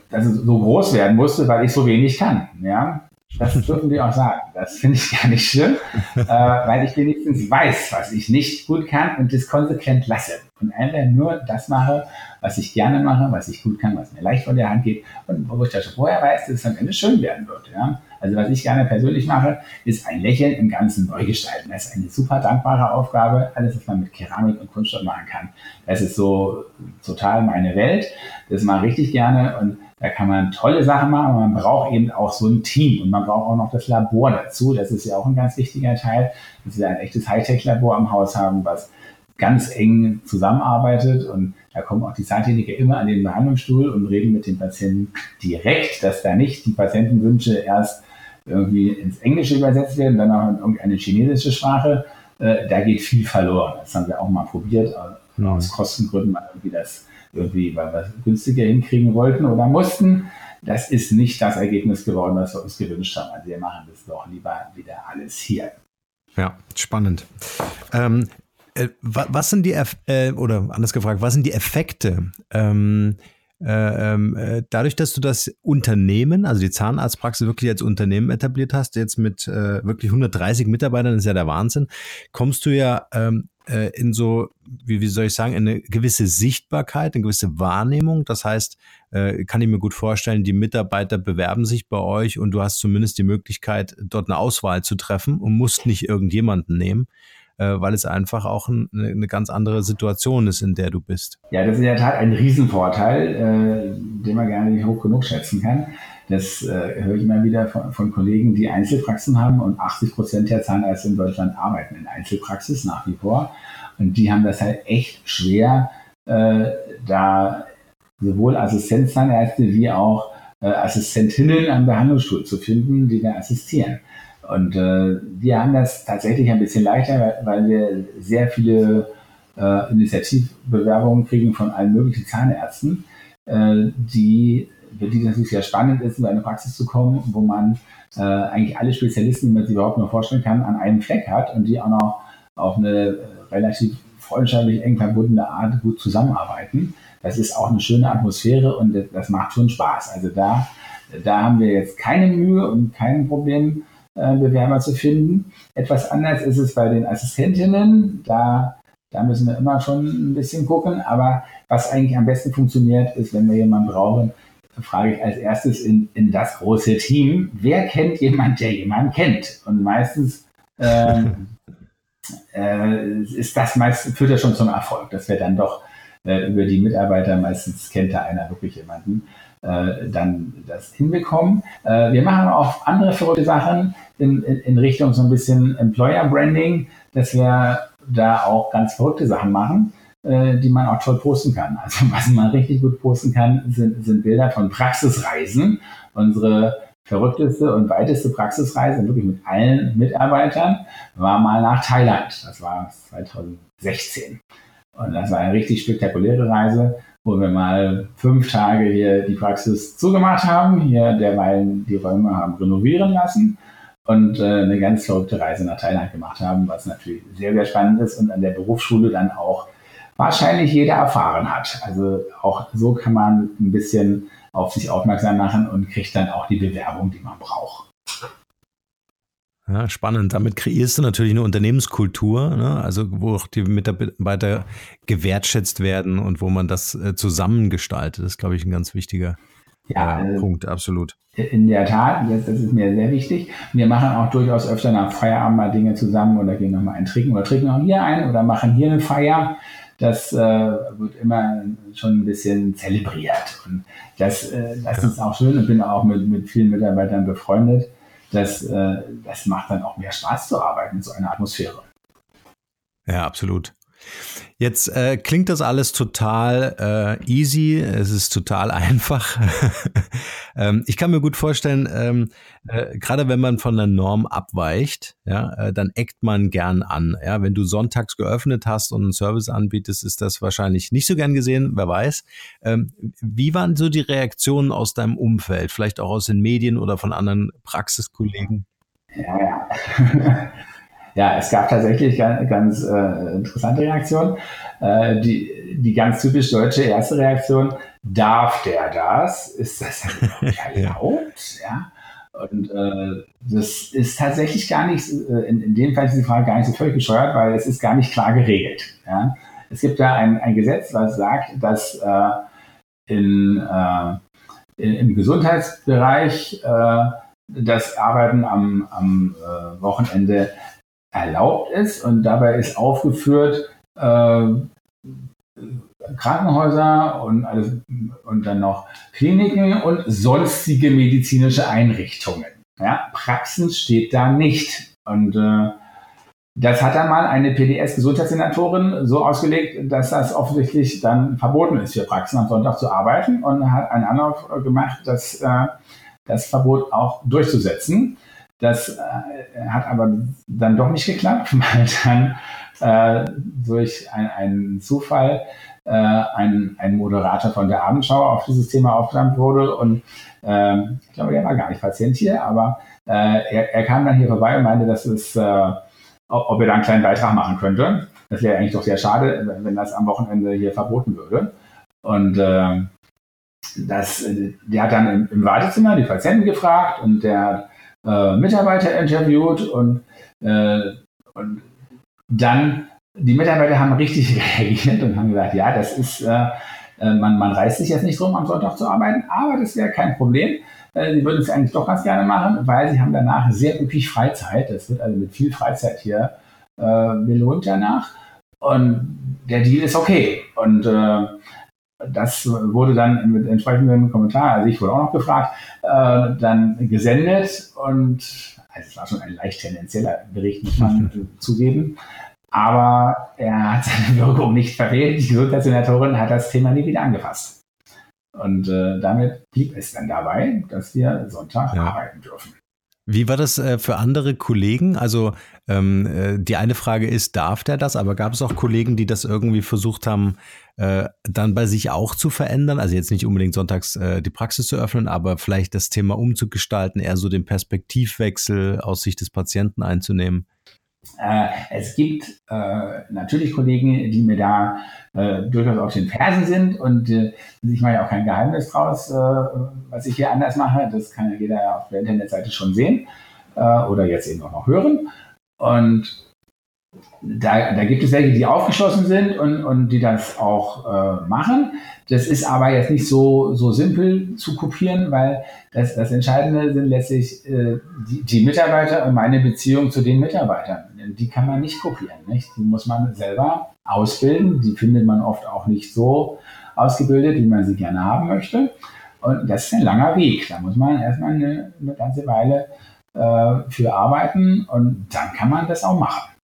dass es so groß werden musste, weil ich so wenig kann. Ja? Das dürfen die auch sagen. Das finde ich gar nicht schlimm, äh, weil ich wenigstens weiß, was ich nicht gut kann und das konsequent lasse. Und einfach nur das mache, was ich gerne mache, was ich gut kann, was mir leicht von der Hand geht und wo ich das schon vorher weiß, dass es am Ende schön werden wird. Ja? Also was ich gerne persönlich mache, ist ein Lächeln im Ganzen neu gestalten. Das ist eine super dankbare Aufgabe. Alles, was man mit Keramik und Kunststoff machen kann. Das ist so total meine Welt. Das mache ich richtig gerne und da kann man tolle Sachen machen, aber man braucht eben auch so ein Team und man braucht auch noch das Labor dazu. Das ist ja auch ein ganz wichtiger Teil, dass wir ein echtes Hightech-Labor im Haus haben, was ganz eng zusammenarbeitet und da kommen auch die Zahntechniker immer an den Behandlungsstuhl und reden mit den Patienten direkt, dass da nicht die Patientenwünsche erst irgendwie ins Englische übersetzt werden, dann auch in irgendeine chinesische Sprache. Äh, da geht viel verloren. Das haben wir auch mal probiert, äh, aus Kostengründen mal irgendwie das irgendwie, weil wir günstiger hinkriegen wollten oder mussten. Das ist nicht das Ergebnis geworden, was wir uns gewünscht haben. Also wir machen das doch lieber wieder alles hier. Ja, spannend. Ähm, äh, was sind die, äh, oder anders gefragt, was sind die Effekte? Ähm, äh, ähm, äh, dadurch, dass du das Unternehmen, also die Zahnarztpraxis wirklich als Unternehmen etabliert hast, jetzt mit äh, wirklich 130 Mitarbeitern, ist ja der Wahnsinn, kommst du ja ähm, äh, in so, wie, wie soll ich sagen, in eine gewisse Sichtbarkeit, eine gewisse Wahrnehmung. Das heißt, äh, kann ich mir gut vorstellen, die Mitarbeiter bewerben sich bei euch und du hast zumindest die Möglichkeit, dort eine Auswahl zu treffen und musst nicht irgendjemanden nehmen weil es einfach auch ein, eine ganz andere Situation ist, in der du bist. Ja, das ist in der Tat ein Riesenvorteil, äh, den man gerne nicht hoch genug schätzen kann. Das äh, höre ich immer wieder von, von, Kollegen, die Einzelpraxen haben und 80 Prozent der Zahnärzte in Deutschland arbeiten in Einzelpraxis nach wie vor. Und die haben das halt echt schwer, äh, da sowohl Assistenzzahnärzte wie auch äh, Assistentinnen am Behandlungsstuhl zu finden, die da assistieren. Und äh, wir haben das tatsächlich ein bisschen leichter, weil wir sehr viele äh, Initiativbewerbungen kriegen von allen möglichen Zahnärzten, äh, die, für die natürlich sehr spannend ist, in eine Praxis zu kommen, wo man äh, eigentlich alle Spezialisten, die man sich überhaupt nur vorstellen kann, an einem Fleck hat und die auch noch auf eine relativ freundschaftlich eng verbundene Art gut zusammenarbeiten. Das ist auch eine schöne Atmosphäre und das macht schon Spaß. Also da, da haben wir jetzt keine Mühe und kein Problem, Bewerber zu finden. Etwas anders ist es bei den Assistentinnen. Da, da müssen wir immer schon ein bisschen gucken. Aber was eigentlich am besten funktioniert, ist, wenn wir jemanden brauchen, frage ich als erstes in, in das große Team, wer kennt jemand, der jemanden kennt? Und meistens ähm, (laughs) äh, ist das meistens, führt ja schon zum Erfolg, dass wir dann doch äh, über die Mitarbeiter, meistens kennt da einer wirklich jemanden, äh, dann das hinbekommen. Äh, wir machen auch andere verrückte Sachen in, in, in Richtung so ein bisschen Employer Branding, dass wir da auch ganz verrückte Sachen machen, äh, die man auch toll posten kann. Also (laughs) was man richtig gut posten kann, sind, sind Bilder von Praxisreisen. Unsere verrückteste und weiteste Praxisreise, wirklich mit allen Mitarbeitern, war mal nach Thailand. Das war 2016. Und das war eine richtig spektakuläre Reise wo wir mal fünf Tage hier die Praxis zugemacht haben, hier derweil die Räume haben renovieren lassen und äh, eine ganz verrückte Reise nach Thailand gemacht haben, was natürlich sehr, sehr spannend ist und an der Berufsschule dann auch wahrscheinlich jeder erfahren hat. Also auch so kann man ein bisschen auf sich aufmerksam machen und kriegt dann auch die Bewerbung, die man braucht. Ja, spannend. Damit kreierst du natürlich eine Unternehmenskultur, ne? also wo auch die Mitarbeiter gewertschätzt werden und wo man das äh, zusammengestaltet. Das ist, glaube ich, ein ganz wichtiger ja, äh, Punkt, absolut. In der Tat, das, das, ist mir sehr wichtig. Wir machen auch durchaus öfter nach Feierabend mal Dinge zusammen oder gehen nochmal ein Trinken oder trinken auch hier ein oder machen hier eine Feier. Das äh, wird immer schon ein bisschen zelebriert. Und das, äh, das ja. ist auch schön. Ich bin auch mit, mit vielen Mitarbeitern befreundet das, äh, das macht dann auch mehr Spaß zu arbeiten in so einer Atmosphäre. Ja, absolut. Jetzt äh, klingt das alles total äh, easy, es ist total (laughs) einfach. ähm, ich kann mir gut vorstellen, ähm, äh, gerade wenn man von der Norm abweicht, ja, äh, dann eckt man gern an. Ja, wenn du sonntags geöffnet hast und einen Service anbietest, ist das wahrscheinlich nicht so gern gesehen, wer weiß. Ähm, wie waren so die Reaktionen aus deinem Umfeld, vielleicht auch aus den Medien oder von anderen Praxiskollegen? Ja, ja. (laughs) Ja, es gab tatsächlich ganz, ganz äh, interessante Reaktionen. Äh, die, die ganz typisch deutsche erste Reaktion, darf der das? Ist das (laughs) erlaubt? ja. Und äh, das ist tatsächlich gar nicht, äh, in, in dem Fall ist die Frage gar nicht so völlig bescheuert, weil es ist gar nicht klar geregelt. Ja? Es gibt da ein, ein Gesetz, was sagt, dass äh, in, äh, in, im Gesundheitsbereich das Arbeiten am, am Wochenende erlaubt ist und dabei ist aufgeführt äh, Krankenhäuser und, alles, und dann noch Kliniken und sonstige medizinische Einrichtungen. Ja, Praxen steht da nicht. Und äh, das hat dann mal eine PDS-Gesundheitssenatorin so ausgelegt, dass das offensichtlich dann verboten ist, für Praxen am Sonntag zu arbeiten und hat einen Anlauf gemacht, das, äh, das Verbot auch durchzusetzen. Das äh, hat aber dann doch nicht geklappt, (laughs) weil dann äh, durch ein, einen Zufall äh, ein, ein Moderator von der Abendschau auf dieses Thema aufgenommen wurde und äh, ich glaube, er war gar nicht Patient hier, aber äh, er, er kam dann hier vorbei und meinte, dass es äh, ob er da einen kleinen Beitrag machen könnte. Das wäre eigentlich doch sehr schade, wenn das am Wochenende hier verboten würde. Und äh, das, der hat dann im, im, Wartezimmer die Patienten gefragt und der hat äh, Mitarbeiter interviewt und, äh, und dann die Mitarbeiter haben richtig (laughs) reagiert und haben gesagt, ja, das ist, äh, äh, man, man reißt sich jetzt nicht drum, am Sonntag zu arbeiten, aber das wäre kein Problem. Äh, sie würden es eigentlich doch ganz gerne machen, weil sie haben danach sehr üppig Freizeit. Das wird also mit viel Freizeit hier äh, belohnt danach. Und der Deal ist okay. Und äh, das wurde dann mit entsprechendem Kommentar, also ich wurde auch noch gefragt, äh, dann gesendet und also es war schon ein leicht tendenzieller Bericht, muss man zugeben. Aber er hat seine Wirkung nicht verfehlt. Die Gesundheitssenatorin hat das Thema nie wieder angefasst. Und äh, damit blieb es dann dabei, dass wir Sonntag ja. arbeiten dürfen. Wie war das äh, für andere Kollegen? Also ähm, äh, die eine Frage ist, darf der das? Aber gab es auch Kollegen, die das irgendwie versucht haben, äh, dann bei sich auch zu verändern? Also jetzt nicht unbedingt sonntags äh, die Praxis zu öffnen, aber vielleicht das Thema umzugestalten, eher so den Perspektivwechsel aus Sicht des Patienten einzunehmen? Äh, es gibt äh, natürlich Kollegen, die mir da äh, durchaus auf den Fersen sind und äh, ich mache ja auch kein Geheimnis draus, äh, was ich hier anders mache. Das kann jeder auf der Internetseite schon sehen oder jetzt eben auch noch hören. Und da, da gibt es welche, die aufgeschlossen sind und, und die das auch äh, machen. Das ist aber jetzt nicht so, so simpel zu kopieren, weil das, das Entscheidende sind letztlich äh, die, die Mitarbeiter und meine Beziehung zu den Mitarbeitern. Die kann man nicht kopieren. Nicht? Die muss man selber ausbilden. Die findet man oft auch nicht so ausgebildet, wie man sie gerne haben möchte. Und das ist ein langer Weg. Da muss man erstmal eine, eine ganze Weile äh, für arbeiten und dann kann man das auch machen.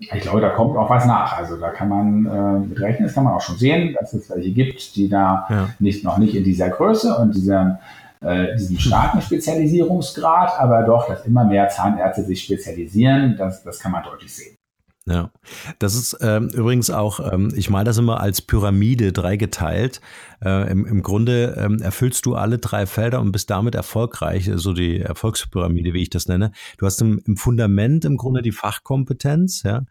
Ich glaube, da kommt auch was nach. Also da kann man äh, mit rechnen, das kann man auch schon sehen, dass es welche gibt, die da ja. nicht, noch nicht in dieser Größe und dieser, äh, diesem starken Spezialisierungsgrad, aber doch, dass immer mehr Zahnärzte sich spezialisieren, das, das kann man deutlich sehen. Ja, das ist ähm, übrigens auch, ähm, ich meine das immer als Pyramide dreigeteilt. Äh, im, Im Grunde ähm, erfüllst du alle drei Felder und bist damit erfolgreich, so die Erfolgspyramide, wie ich das nenne. Du hast im, im Fundament im Grunde die Fachkompetenz, ja.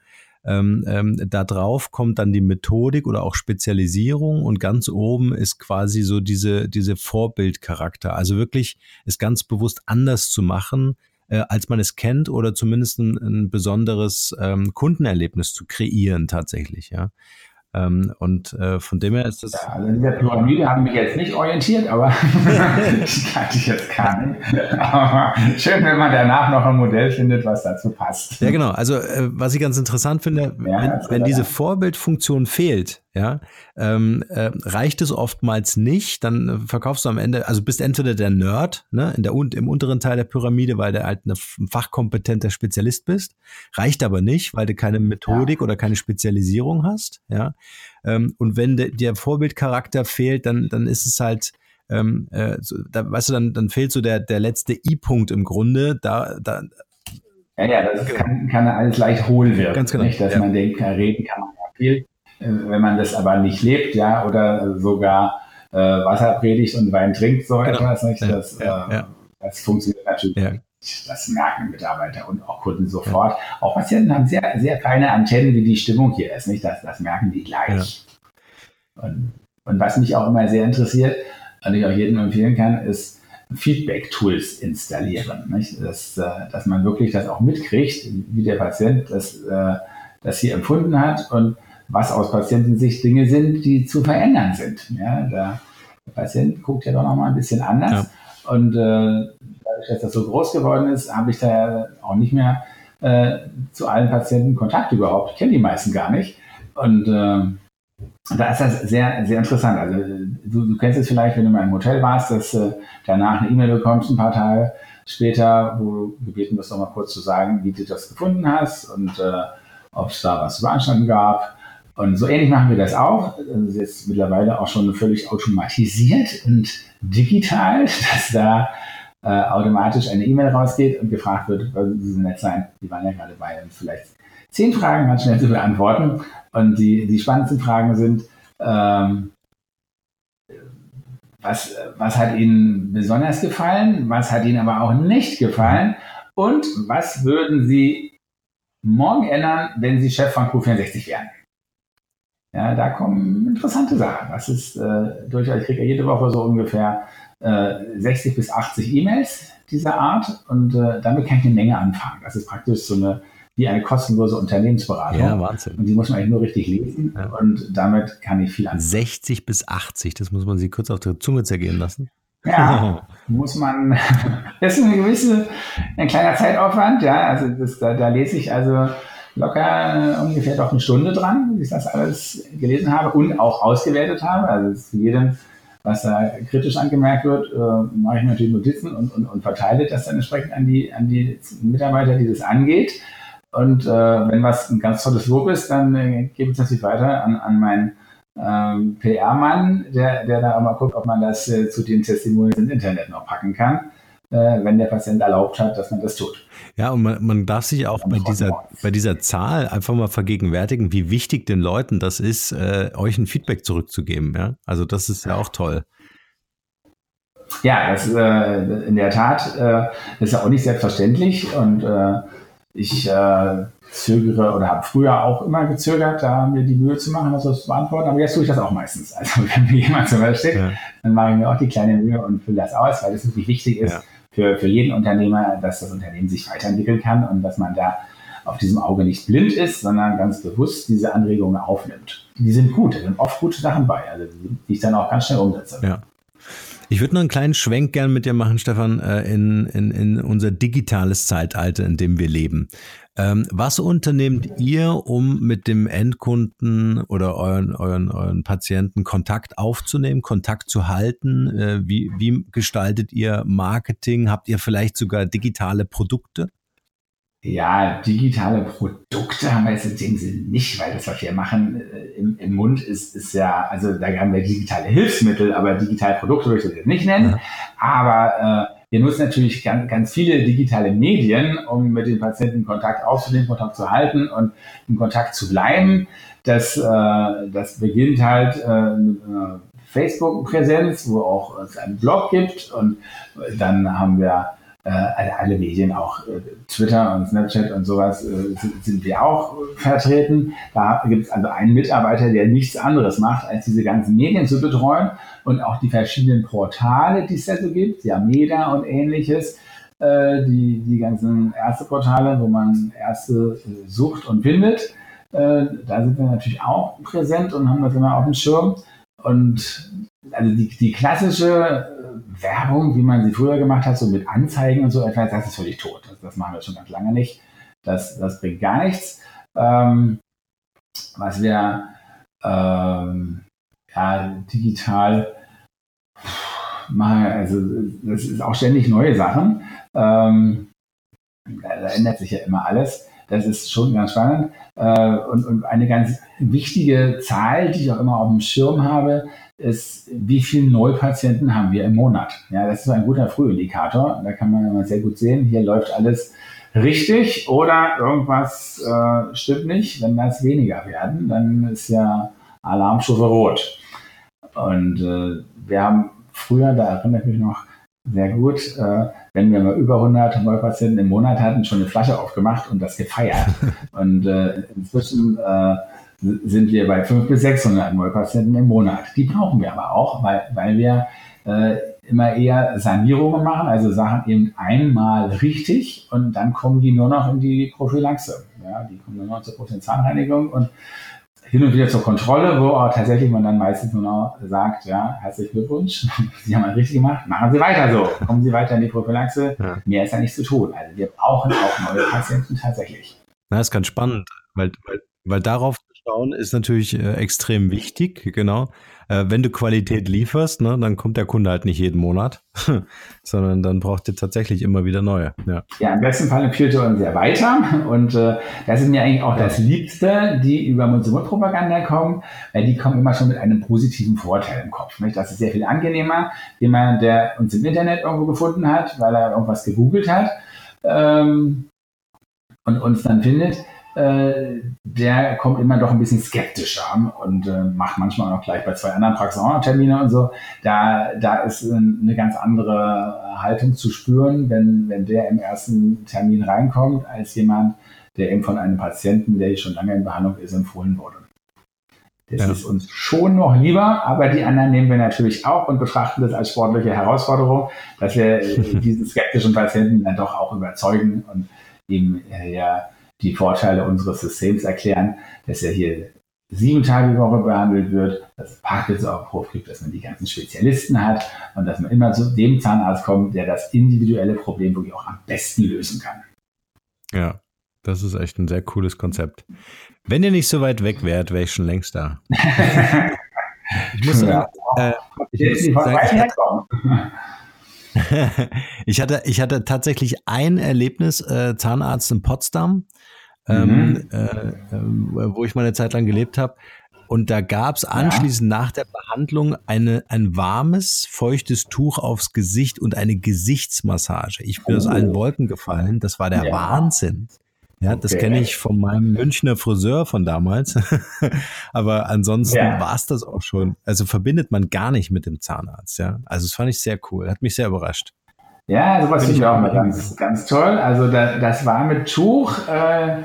Ähm, ähm, da drauf kommt dann die Methodik oder auch Spezialisierung und ganz oben ist quasi so diese, diese Vorbildcharakter. Also wirklich es ganz bewusst anders zu machen, äh, als man es kennt oder zumindest ein, ein besonderes ähm, Kundenerlebnis zu kreieren tatsächlich, ja. Ähm, und äh, von dem her ist das. Ja, also in der Pyramide haben mich jetzt nicht orientiert, aber (laughs) ich kann ich jetzt nicht. Aber schön, wenn man danach noch ein Modell findet, was dazu passt. Ja, genau. Also äh, was ich ganz interessant finde, ja, wenn, wenn diese Vorbildfunktion fehlt, ja, ähm, äh, reicht es oftmals nicht, dann verkaufst du am Ende, also bist entweder der Nerd, ne, in der, im unteren Teil der Pyramide, weil du halt ein fachkompetenter Spezialist bist, reicht aber nicht, weil du keine Methodik ja. oder keine Spezialisierung hast, ja, ähm, und wenn de, der Vorbildcharakter fehlt, dann, dann ist es halt, ähm, äh, so, da, weißt du, dann, dann fehlt so der, der letzte I-Punkt im Grunde, da, da, ja, ja, das genau. kann, kann alles leicht hohl werden. Ganz genau. Nicht, dass ja. man denkt, reden kann man ja viel. Äh, wenn man das aber nicht lebt, ja, oder sogar äh, Wasser predigt und Wein trinkt, so genau. etwas, nicht? Das, ja, ja. Äh, das funktioniert natürlich ja. nicht. Das merken Mitarbeiter und auch Kunden sofort. Auch Patienten haben sehr, sehr feine Antennen, wie die Stimmung hier ist, nicht? Das, das merken die gleich. Und, und was mich auch immer sehr interessiert, und ich auch jedem empfehlen kann, ist, Feedback-Tools installieren. Nicht? Dass, äh, dass man wirklich das auch mitkriegt, wie der Patient das, das hier empfunden hat und was aus Patientensicht Dinge sind, die zu verändern sind. Ja, der, Patient guckt ja doch noch mal ein bisschen anders. Ja. Und äh, dadurch, dass das so groß geworden ist, habe ich da auch nicht mehr äh, zu allen Patienten Kontakt überhaupt. Ich kenne die meisten gar nicht. Und äh, da ist das sehr, sehr interessant. Also du, du kennst es vielleicht, wenn du mal im Hotel warst, dass äh, danach eine E-Mail bekommst, ein paar Tage später, wo du gebeten wirst, noch mal kurz zu sagen, wie du das gefunden hast und äh, ob es da was zu beanstanden gab. Und so ähnlich machen wir das auch. Das ist jetzt mittlerweile auch schon völlig automatisiert und digital, (laughs) dass da äh, automatisch eine E-Mail rausgeht und gefragt wird, weil Sie so nett sein, die waren ja gerade bei uns, vielleicht zehn Fragen ganz schnell zu beantworten. Und die, die spannendsten Fragen sind, ähm, was, was hat Ihnen besonders gefallen? Was hat Ihnen aber auch nicht gefallen? Und was würden Sie morgen ändern, wenn Sie Chef von Q64 wären? Ja, da kommen interessante Sachen. Das ist äh, durchaus, ich kriege jede Woche so ungefähr äh, 60 bis 80 E-Mails dieser Art und äh, damit kann ich eine Menge anfangen. Das ist praktisch so eine wie eine kostenlose Unternehmensberatung. Ja, Wahnsinn. Und die muss man eigentlich nur richtig lesen ja. und damit kann ich viel anfangen. 60 bis 80, das muss man sich kurz auf der Zunge zergehen lassen. Ja, (laughs) muss man, (laughs) das ist eine gewisse, ein kleiner Zeitaufwand, ja, also das, da, da lese ich also locker ungefähr doch eine Stunde dran, bis ich das alles gelesen habe und auch ausgewertet habe, also zu jedem was da kritisch angemerkt wird, äh, mache ich natürlich Notizen und, und, und verteile das dann entsprechend an die, an die Mitarbeiter, die das angeht. Und äh, wenn was ein ganz tolles Lob ist, dann äh, gebe ich das natürlich weiter an, an meinen ähm, PR-Mann, der, der da auch mal guckt, ob man das äh, zu den Testimonials im Internet noch packen kann, äh, wenn der Patient erlaubt hat, dass man das tut. Ja, und man, man darf sich auch bei dieser, bei dieser Zahl einfach mal vergegenwärtigen, wie wichtig den Leuten das ist, äh, euch ein Feedback zurückzugeben. Ja? Also das ist ja auch toll. Ja, das äh, in der Tat äh, ist ja auch nicht selbstverständlich und äh, ich äh, zögere oder habe früher auch immer gezögert, da mir die Mühe zu machen, das zu beantworten, aber jetzt tue ich das auch meistens. (laughs) Also wenn mir jemand zum Beispiel steht, ja. dann mache ich mir auch die kleine Mühe und fülle das aus, weil das wirklich wichtig ist ja. Für, für jeden Unternehmer, dass das Unternehmen sich weiterentwickeln kann und dass man da auf diesem Auge nicht blind ist, sondern ganz bewusst diese Anregungen aufnimmt. Die sind gut, da sind oft gute Sachen bei, also die ich dann auch ganz schnell umsetze. Ja. Ich würde noch einen kleinen Schwenk gern mit dir machen, Stefan, äh, in, in, in unser digitales Zeitalter, in dem wir leben. Ähm, was unternehmt ihr, um mit dem Endkunden oder euren, euren, euren Patienten Kontakt aufzunehmen, Kontakt zu halten? Äh, wie, wie gestaltet ihr Marketing? Habt ihr vielleicht sogar digitale Produkte? Ja, digitale Produkte haben wir jetzt in dem Sinne nicht, weil das, was wir machen äh, im, im, Mund, ist, ist ja, also da haben wir digitale Hilfsmittel, aber digitale Produkte würde ich das jetzt nicht nennen. Ja. Aber äh, wir nutzen natürlich ganz, ganz viele digitale Medien, um mit den Patienten Kontakt aufzunehmen, Kontakt zu halten und in Kontakt zu bleiben. Das, äh, das beginnt halt äh, Facebook-Präsenz, wo auch es einen Blog gibt und dann haben wir alle Medien, auch äh, Twitter und Snapchat und sowas, äh, sind, sind, wir auch vertreten. Da gibt es also einen Mitarbeiter, der nichts anderes macht, als diese ganzen Medien zu betreuen und auch die verschiedenen Portale, die es da so gibt, ja Meda und ähnliches, äh, die, die ganzen Ärzteportale, wo man Ärzte äh, sucht und findet. Äh, da sind wir natürlich auch präsent und haben das immer auf dem Schirm. Und also die, die klassische Werbung, wie man sie früher gemacht hat, so mit Anzeigen und so etwas, das ist völlig tot. Das, das machen wir schon ganz lange nicht. Das, das bringt gar nichts. Ähm, was wir ähm, ja, digital machen, also das ist auch ständig neue Sachen. Ähm, da, da ändert sich ja immer alles. Das ist schon ganz spannend. Äh, und, und eine ganz wichtige Zahl, die ich auch immer auf dem Schirm habe, ist, wie viele Neupatienten haben wir im Monat? Ja, das ist ein guter Frühindikator. Da kann man immer sehr gut sehen, hier läuft alles richtig oder irgendwas äh, stimmt nicht. Wenn das weniger werden, dann ist ja Alarmstufe rot. Und äh, wir haben früher, da erinnere ich mich noch sehr gut, äh, wenn wir mal über 100 Neupatienten im Monat hatten, schon eine Flasche aufgemacht und das gefeiert. (laughs) und äh, inzwischen äh, sind wir bei 500 bis 600 Neupatienten im Monat. Die brauchen wir aber auch, weil, weil wir äh, immer eher Sanierungen machen, also Sachen eben einmal richtig und dann kommen die nur noch in die Prophylaxe. Ja, die kommen nur noch zur Zahnreinigung und hin und wieder zur Kontrolle, wo auch tatsächlich man dann meistens nur noch sagt, ja, herzlichen Glückwunsch, (laughs) Sie haben es richtig gemacht, machen Sie weiter so, kommen Sie weiter in die Prophylaxe, ja. mehr ist ja nicht zu tun. Also wir brauchen auch neue Patienten tatsächlich. Na, ist ganz spannend, weil, weil, weil darauf schauen ist natürlich äh, extrem wichtig, genau äh, wenn du Qualität lieferst, ne, dann kommt der Kunde halt nicht jeden Monat, (laughs) sondern dann braucht ihr tatsächlich immer wieder neue. Ja, ja im besten Fall empfiehlt ihr uns ja weiter. Und äh, das ist mir eigentlich auch ja. das Liebste, die über Mund-zu-Mund-Propaganda kommen, weil die kommen immer schon mit einem positiven Vorteil im Kopf. Nicht? Das ist sehr viel angenehmer, jemand, der uns im Internet irgendwo gefunden hat, weil er irgendwas gegoogelt hat ähm, und uns dann findet äh, der kommt immer doch ein bisschen skeptischer und äh, macht manchmal auch noch gleich bei zwei anderen Praxen auch noch Termine und so. Da, da ist eine ganz andere Haltung zu spüren, wenn, wenn der im ersten Termin reinkommt, als jemand, der eben von einem Patienten, der schon lange in Behandlung ist, empfohlen wurde. Das ja. ist uns schon noch lieber, aber die anderen nehmen wir natürlich auch und betrachten das als sportliche Herausforderung, dass wir diesen skeptischen Patienten dann doch auch überzeugen und ihm äh, ja die Vorteile unseres Systems erklären, dass er hier sieben Tage die Woche behandelt wird, dass es Parkinson-Aufruf gibt, dass man die ganzen Spezialisten hat und dass man immer zu dem Zahnarzt kommt, der das individuelle Problem wirklich auch am besten lösen kann. Ja, das ist echt ein sehr cooles Konzept. Wenn ihr nicht so weit weg wärt, wäre ich schon längst da. (laughs) ich muss sagen, ja, äh, ich muss sagen, ich hatte, (laughs) ich hatte tatsächlich ein Erlebnis, äh, Zahnarzt in Potsdam ähm, mhm. äh, äh, wo ich mal eine Zeit lang gelebt habe. Und da gab es anschließend ja. nach der Behandlung eine, ein warmes, feuchtes Tuch aufs Gesicht und eine Gesichtsmassage. Ich bin oh. aus allen Wolken gefallen. Das war der ja. Wahnsinn. Ja, okay. das kenne ich von meinem Münchner Friseur von damals. (laughs) Aber ansonsten ja. war es das auch schon. Also verbindet man gar nicht mit dem Zahnarzt. Ja, also das fand ich sehr cool. Hat mich sehr überrascht. Ja, sowas finde ich auch mal ganz, ganz toll. Also da, das warme Tuch äh,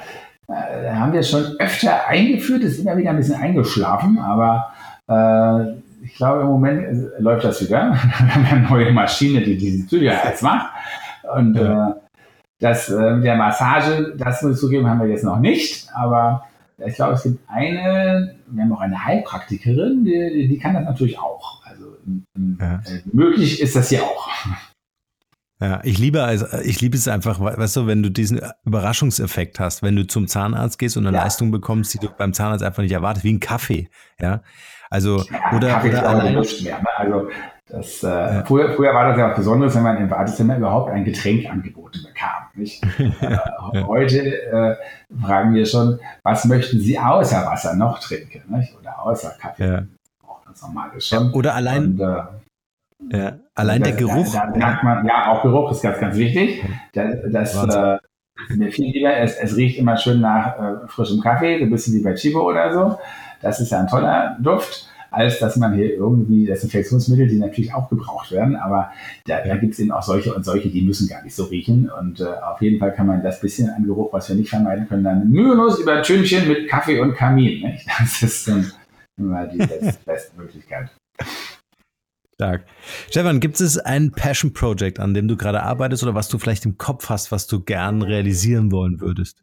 äh, haben wir schon öfter eingeführt, ist immer wieder ein bisschen eingeschlafen, aber äh, ich glaube im Moment läuft das wieder. (laughs) wir haben eine neue Maschine, die diese Züge jetzt macht. Und ja. äh, das äh, der Massage, das muss ich zugeben, haben wir jetzt noch nicht, aber ich glaube, es gibt eine, wir haben auch eine Heilpraktikerin, die, die kann das natürlich auch. Also ja. Äh, möglich ist das ja auch. Ja, ich liebe also ich liebe es einfach, weißt du, wenn du diesen Überraschungseffekt hast, wenn du zum Zahnarzt gehst und eine ja. Leistung bekommst, die du beim Zahnarzt einfach nicht erwartest, wie ein Kaffee, ja. Also ja, oder Kaffee oder allein, mehr. Ne? Also das, äh, ja. früher, früher war das ja was Besonderes, wenn man im Wartezimmer überhaupt ein Getränk angeboten bekam. Nicht? (laughs) äh, heute äh, fragen wir schon, was möchten Sie außer Wasser noch trinken, nicht? oder außer Kaffee? Ja. Auch ganz normal ist schon. oder allein. Und, äh, ja, allein das, der Geruch. Da, da merkt man, ja, auch Geruch ist ganz, ganz wichtig. Das, das äh, mir viel lieber, es, es riecht immer schön nach äh, frischem Kaffee, so ein bisschen wie bei Chibo oder so. Das ist ja ein toller Duft, als dass man hier irgendwie Desinfektionsmittel, die natürlich auch gebraucht werden, aber da, da gibt es eben auch solche und solche, die müssen gar nicht so riechen. Und äh, auf jeden Fall kann man das bisschen an Geruch, was wir nicht vermeiden können, dann mühelos übertünchen mit Kaffee und Kamin. Nicht? (laughs) Das ist dann immer die beste (laughs) Möglichkeit. Stark. Stefan, gibt es ein Passion Project, an dem du gerade arbeitest oder was du vielleicht im Kopf hast, was du gern realisieren wollen würdest?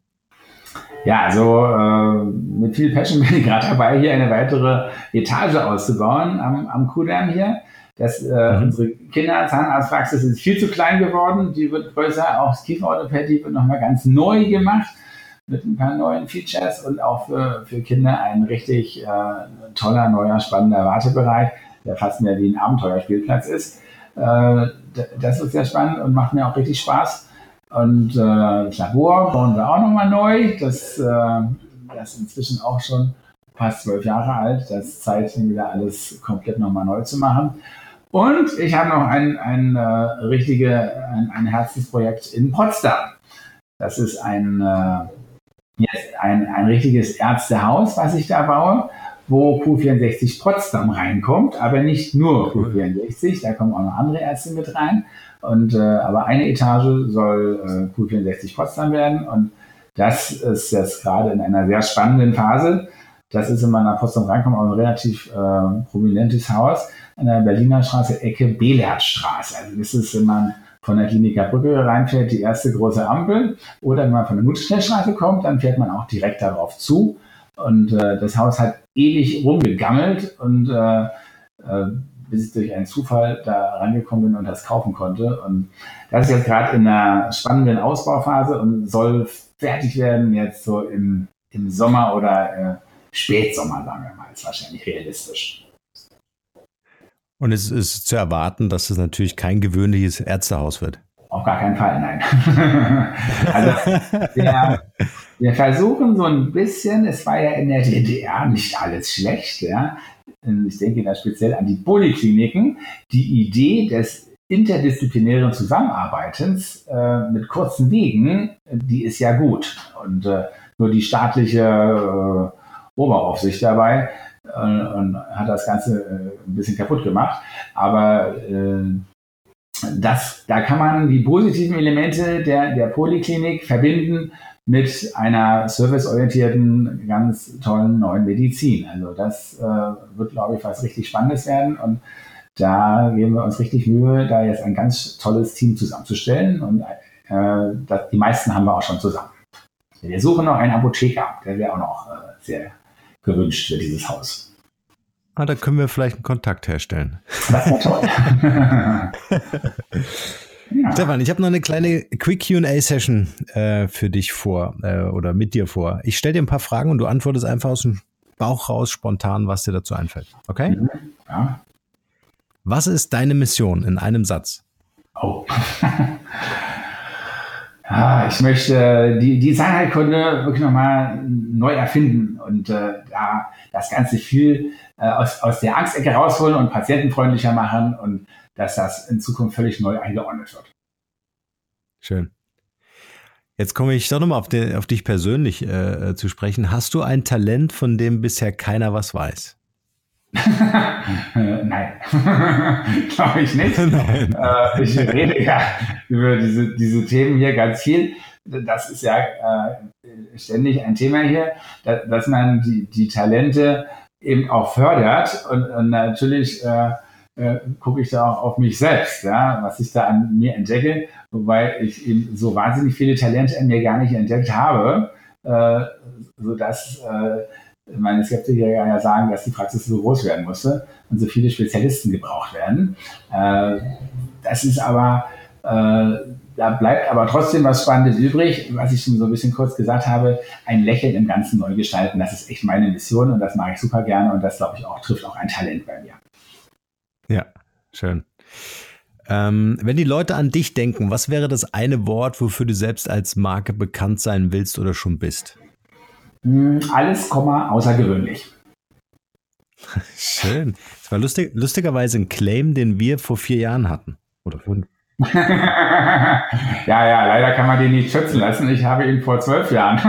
Ja, also äh, mit viel Passion (laughs) bin ich gerade dabei, hier eine weitere Etage auszubauen am, am Kudamm hier. Das, äh, mhm. Unsere Kinderzahnarztpraxis ist viel zu klein geworden, die wird größer, auch das Kieferorthopädie wird nochmal ganz neu gemacht mit ein paar neuen Features und auch für, für Kinder ein richtig äh, toller, neuer, spannender Wartebereich der fast mehr wie ein Abenteuerspielplatz ist. Äh, das ist sehr spannend und macht mir auch richtig Spaß. Und äh, das Labor bauen wir auch nochmal neu. Das, äh, das ist inzwischen auch schon fast zwölf Jahre alt. Das ist Zeit, wieder alles komplett nochmal neu zu machen. Und ich habe noch ein, ein, äh, richtige, ein, ein Herzensprojekt in Potsdam. Das ist ein, äh, ein, ein richtiges Ärztehaus, was ich da baue wo Q64 Potsdam reinkommt, aber nicht nur Q64, da kommen auch noch andere Ärzte mit rein. Und, äh, aber eine Etage soll äh, Q64 Potsdam werden und das ist jetzt gerade in einer sehr spannenden Phase. Das ist, wenn man nach Potsdam reinkommt, auch ein relativ äh, prominentes Haus an der Berliner Straße, Ecke Belertstraße. Also das ist, wenn man von der Kliniker Brücke reinfährt, die erste große Ampel. Oder wenn man von der Nutzschnellstraße kommt, dann fährt man auch direkt darauf zu. Und äh, das Haus hat ewig rumgegammelt und äh, äh, bis ich durch einen Zufall da rangekommen bin und das kaufen konnte. Und das ist jetzt gerade in einer spannenden Ausbauphase und soll fertig werden jetzt so im, im Sommer oder äh, Spätsommer, sagen wir mal, ist wahrscheinlich realistisch. Und es ist zu erwarten, dass es natürlich kein gewöhnliches Ärztehaus wird. Auf gar keinen Fall, nein. (laughs) also wir, wir, versuchen so ein bisschen, es war ja in der DDR nicht alles schlecht, ja. Ich denke da speziell an die Polikliniken. Die Idee des interdisziplinären Zusammenarbeitens äh, mit kurzen Wegen, die ist ja gut. Und äh, nur die staatliche äh, Oberaufsicht dabei äh, und hat das Ganze äh, ein bisschen kaputt gemacht. Aber äh, das, da kann man die positiven Elemente der, der Poliklinik verbinden mit einer serviceorientierten, ganz tollen neuen Medizin. Also das äh, wird, glaube ich, was richtig Spannendes werden. Und da geben wir uns richtig Mühe, da jetzt ein ganz tolles Team zusammenzustellen. Und äh, das, die meisten haben wir auch schon zusammen. Wir suchen noch einen Apotheker, der wäre auch noch äh, sehr gewünscht für dieses Haus. Ah, da können wir vielleicht einen Kontakt herstellen. Das wäre toll. (laughs) ja. Stefan, ich habe noch eine kleine Quick QA-Session äh, für dich vor äh, oder mit dir vor. Ich stelle dir ein paar Fragen und du antwortest einfach aus dem Bauch raus spontan, was dir dazu einfällt. Okay? Mhm. Ja. Was ist deine Mission in einem Satz? Oh. (laughs) ah, ich möchte die Designheilkunde wirklich nochmal neu erfinden und äh, da das Ganze viel äh, aus, aus der Angstecke rausholen und patientenfreundlicher machen und dass das in Zukunft völlig neu eingeordnet wird. Schön. Jetzt komme ich doch nochmal auf, auf dich persönlich äh, zu sprechen. Hast du ein Talent, von dem bisher keiner was weiß? (laughs) Nein, (laughs) glaube ich nicht. (laughs) Nein. Äh, ich rede ja über diese, diese Themen hier ganz viel. Das ist ja äh, ständig ein Thema hier, dass, dass man die, die Talente eben auch fördert. Und, und natürlich äh, äh, gucke ich da auch auf mich selbst, ja, was ich da an mir entdecke, wobei ich eben so wahnsinnig viele Talente an mir gar nicht entdeckt habe, äh, sodass äh, meine Skeptiker ja sagen, dass die Praxis so groß werden musste und so viele Spezialisten gebraucht werden. Äh, das ist aber äh, da bleibt aber trotzdem was Spannendes übrig, was ich schon so ein bisschen kurz gesagt habe, ein Lächeln im Ganzen neu gestalten. Das ist echt meine Mission und das mache ich super gerne und das, glaube ich, auch trifft auch ein Talent bei mir. Ja, schön. Ähm, wenn die Leute an dich denken, was wäre das eine Wort, wofür du selbst als Marke bekannt sein willst oder schon bist? Hm, alles, außergewöhnlich. (laughs) Schön. Das war lustig, lustigerweise ein Claim, den wir vor vier Jahren hatten. Oder fünf. (laughs) ja, ja, leider kann man den nicht schützen lassen. Ich habe ihn vor zwölf Jahren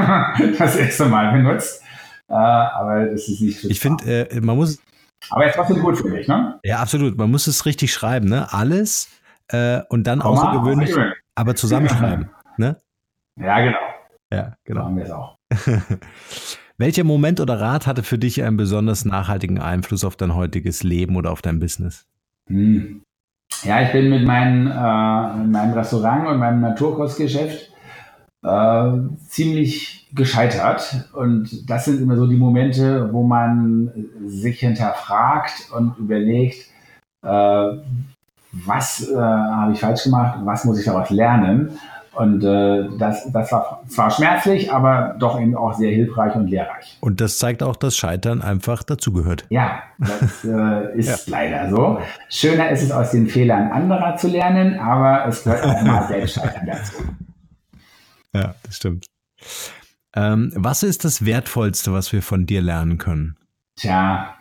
(laughs) das erste Mal benutzt. Äh, aber das ist nicht schützbar. Ich finde, äh, man muss. Aber jetzt trotzdem gut für dich, ne? Ja, absolut. Man muss es richtig schreiben, ne? Alles äh, und dann Komma, außergewöhnlich, außergewöhnlich, aber zusammenschreiben, ne? Ja, genau. Ja, genau. Haben wir es auch. (laughs) Welcher Moment oder Rat hatte für dich einen besonders nachhaltigen Einfluss auf dein heutiges Leben oder auf dein Business? Hm. Ja, ich bin mit, meinen, äh, mit meinem Restaurant und meinem Naturkostgeschäft äh, ziemlich gescheitert. Und das sind immer so die Momente, wo man sich hinterfragt und überlegt, äh, was äh, habe ich falsch gemacht, was muss ich daraus lernen. Und äh, das, das war zwar schmerzlich, aber doch eben auch sehr hilfreich und lehrreich. Und das zeigt auch, dass Scheitern einfach dazugehört. Ja, das äh, (laughs) ist ja. leider so. Schöner ist es, aus den Fehlern anderer zu lernen, aber es gehört auch mal selbst Scheitern dazu. (laughs) Ja, das stimmt. Ähm, was ist das Wertvollste, was wir von dir lernen können? Tja,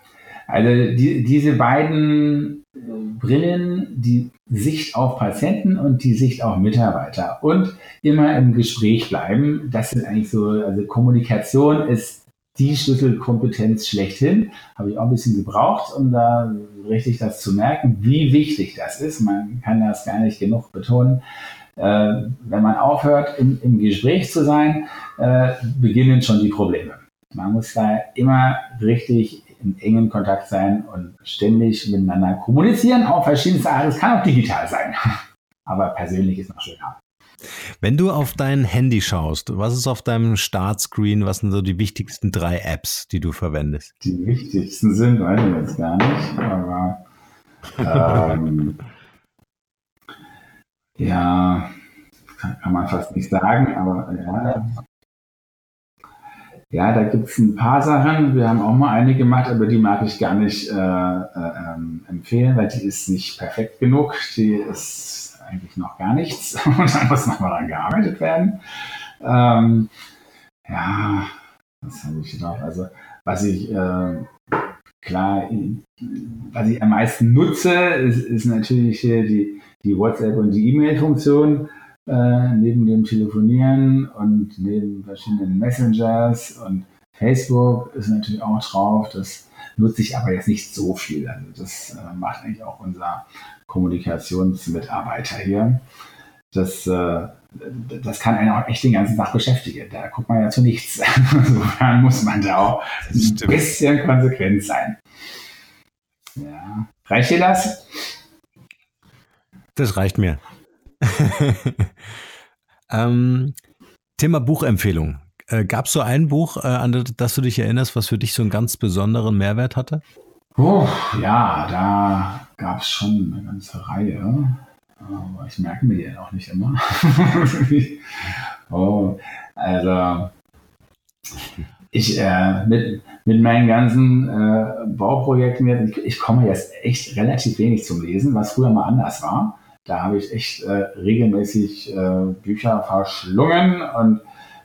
also die, diese beiden Brillen, die Sicht auf Patienten und die Sicht auf Mitarbeiter und immer im Gespräch bleiben, das sind eigentlich so, also Kommunikation ist die Schlüsselkompetenz schlechthin. Habe ich auch ein bisschen gebraucht, um da richtig das zu merken, wie wichtig das ist. Man kann das gar nicht genug betonen. Äh, wenn man aufhört, im, im Gespräch zu sein, äh, beginnen schon die Probleme. Man muss da immer richtig in engen Kontakt sein und ständig miteinander kommunizieren auf verschiedenste Art. Es kann auch digital sein, (laughs) aber persönlich ist noch schöner. Wenn du auf dein Handy schaust, was ist auf deinem Startscreen, was sind so die wichtigsten drei Apps, die du verwendest? Die wichtigsten sind, weiß ich jetzt gar nicht, aber ähm, (laughs) ja, kann man fast nicht sagen, aber ja, ja, da gibt es ein paar Sachen. Wir haben auch mal eine gemacht, aber die mag ich gar nicht äh, äh, ähm, empfehlen, weil die ist nicht perfekt genug. Die ist eigentlich noch gar nichts (laughs) und da muss noch mal dran gearbeitet werden. Ähm, ja, was habe ich noch? Also, was ich äh, klar, was ich am meisten nutze, ist, ist natürlich die, die WhatsApp und die E-Mail-Funktion äh, neben dem Telefonieren und neben verschiedenen Messengers und Facebook ist natürlich auch drauf. Das nutze ich aber jetzt nicht so viel. Also das äh, macht eigentlich auch unser Kommunikationsmitarbeiter hier. Das, äh, das kann einen auch echt den ganzen Tag beschäftigen. Da guckt man ja zu nichts. (laughs) Insofern muss man da auch ein bisschen konsequent sein. Ja. Reicht dir das? Das reicht mir. (laughs) ähm, Thema Buchempfehlung. Äh, Gab es so ein Buch, äh, an das du dich erinnerst, was für dich so einen ganz besonderen Mehrwert hatte? Oh, ja, da gab es schon eine ganze Reihe. Aber ich merke mir die auch nicht immer. (laughs) oh, also ich äh, mit, mit meinen ganzen äh, Bauprojekten, ich, ich komme jetzt echt relativ wenig zum Lesen, was früher mal anders war. Da habe ich echt äh, regelmäßig äh, Bücher verschlungen und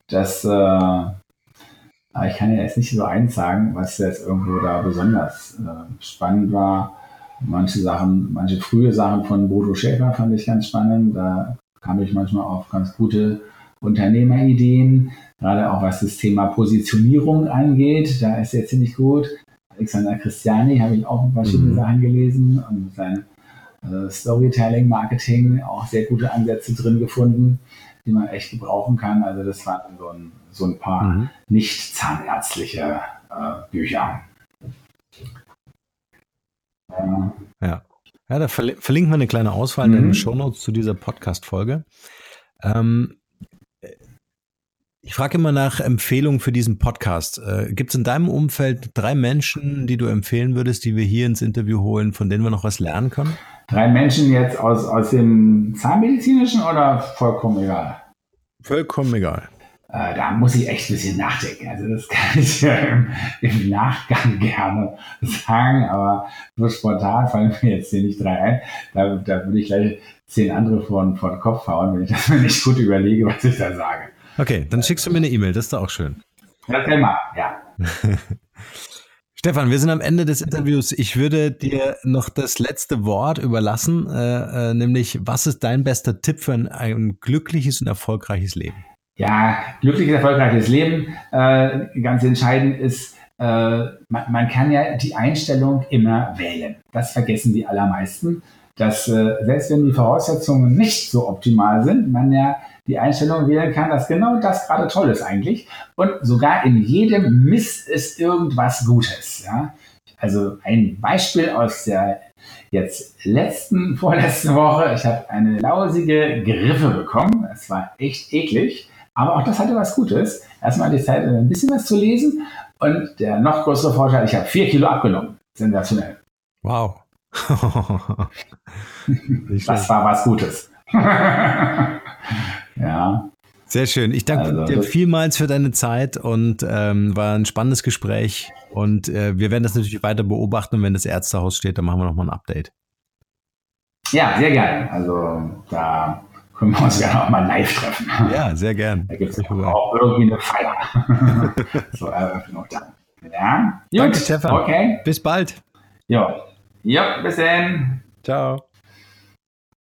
das, äh, aber ich kann ja jetzt nicht so eins sagen, was jetzt irgendwo da besonders äh, spannend war. Manche Sachen, manche frühe Sachen von Bodo Schäfer fand ich ganz spannend. Da kam ich manchmal auf ganz gute Unternehmerideen, gerade auch was das Thema Positionierung angeht. Da ist er ziemlich gut. Alexander Christiani habe ich auch verschiedene mhm. Sachen gelesen und sein äh, Storytelling, Marketing, auch sehr gute Ansätze drin gefunden, die man echt gebrauchen kann. Also das waren so ein, so ein paar mhm. nicht zahnärztliche äh, Bücher. Ja. ja. Ja, da verlinken wir eine kleine Auswahl mhm. in den Shownotes zu dieser Podcast-Folge. Ähm, ich frage immer nach Empfehlungen für diesen Podcast. Äh, Gibt es in deinem Umfeld drei Menschen, die du empfehlen würdest, die wir hier ins Interview holen, von denen wir noch was lernen können? drei Menschen jetzt aus, aus dem Zahnmedizinischen oder vollkommen egal? Vollkommen egal. Äh, da muss ich echt ein bisschen nachdenken. Also das kann ich ja im, im, Nachgang gerne sagen, aber nur spontan fallen mir jetzt hier nicht drei ein. Da, da würde ich gleich zehn andere vor, vor den Kopf hauen, wenn ich das (laughs) mir nicht gut überlege, was ich da sage. Okay, dann schickst du mir eine E-Mail, das ist doch auch schön. Kann mal, ja. (laughs) Stefan, wir sind am Ende des Interviews. Ich würde dir noch das letzte Wort überlassen, äh, äh, nämlich was ist dein bester Tipp für ein, ein, glückliches und erfolgreiches Leben? Ja, glückliches, erfolgreiches Leben. Äh, ganz entscheidend ist, äh, man, man, kann ja die Einstellung immer wählen. Das vergessen die allermeisten, dass äh, selbst wenn die Voraussetzungen nicht so optimal sind, man ja die Einstellung wählen kann, dass genau das gerade toll ist eigentlich. Und sogar in jedem Mist ist irgendwas Gutes. Ja? Also ein Beispiel aus der jetzt letzten, (laughs) vorletzten Woche. Ich habe eine lausige Griffe bekommen. Es war echt eklig. Aber auch das hatte was Gutes. Erstmal die Zeit, ein bisschen was zu lesen. Und der noch größere Vorteil, ich habe vier Kilo abgenommen. Sensationell. Wow. (laughs) das war was Gutes. (laughs) Ja. Sehr schön. Ich danke also, dir vielmals für deine Zeit und ähm, war ein spannendes Gespräch. Und äh, wir werden das natürlich weiter beobachten und wenn das Ärztehaus steht, dann machen wir nochmal ein Update. Ja, sehr gerne. Also da können wir uns gerne auch mal live treffen. Ja, sehr gern. Da gibt es auch irgendwie eine Feier (laughs) zur Eröffnung dann. Ja, Gut. Danke, Stefan. Okay. Bis bald. Ja. Ja, bis dann. Ciao.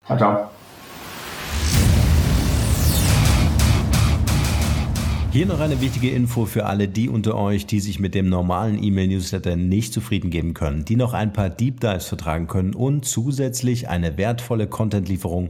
Ciao, ciao. Hier noch eine wichtige Info für alle die unter euch, die sich mit dem normalen E-Mail-Newsletter nicht zufrieden geben können, die noch ein paar Deep Dives vertragen können und zusätzlich eine wertvolle Content-Lieferung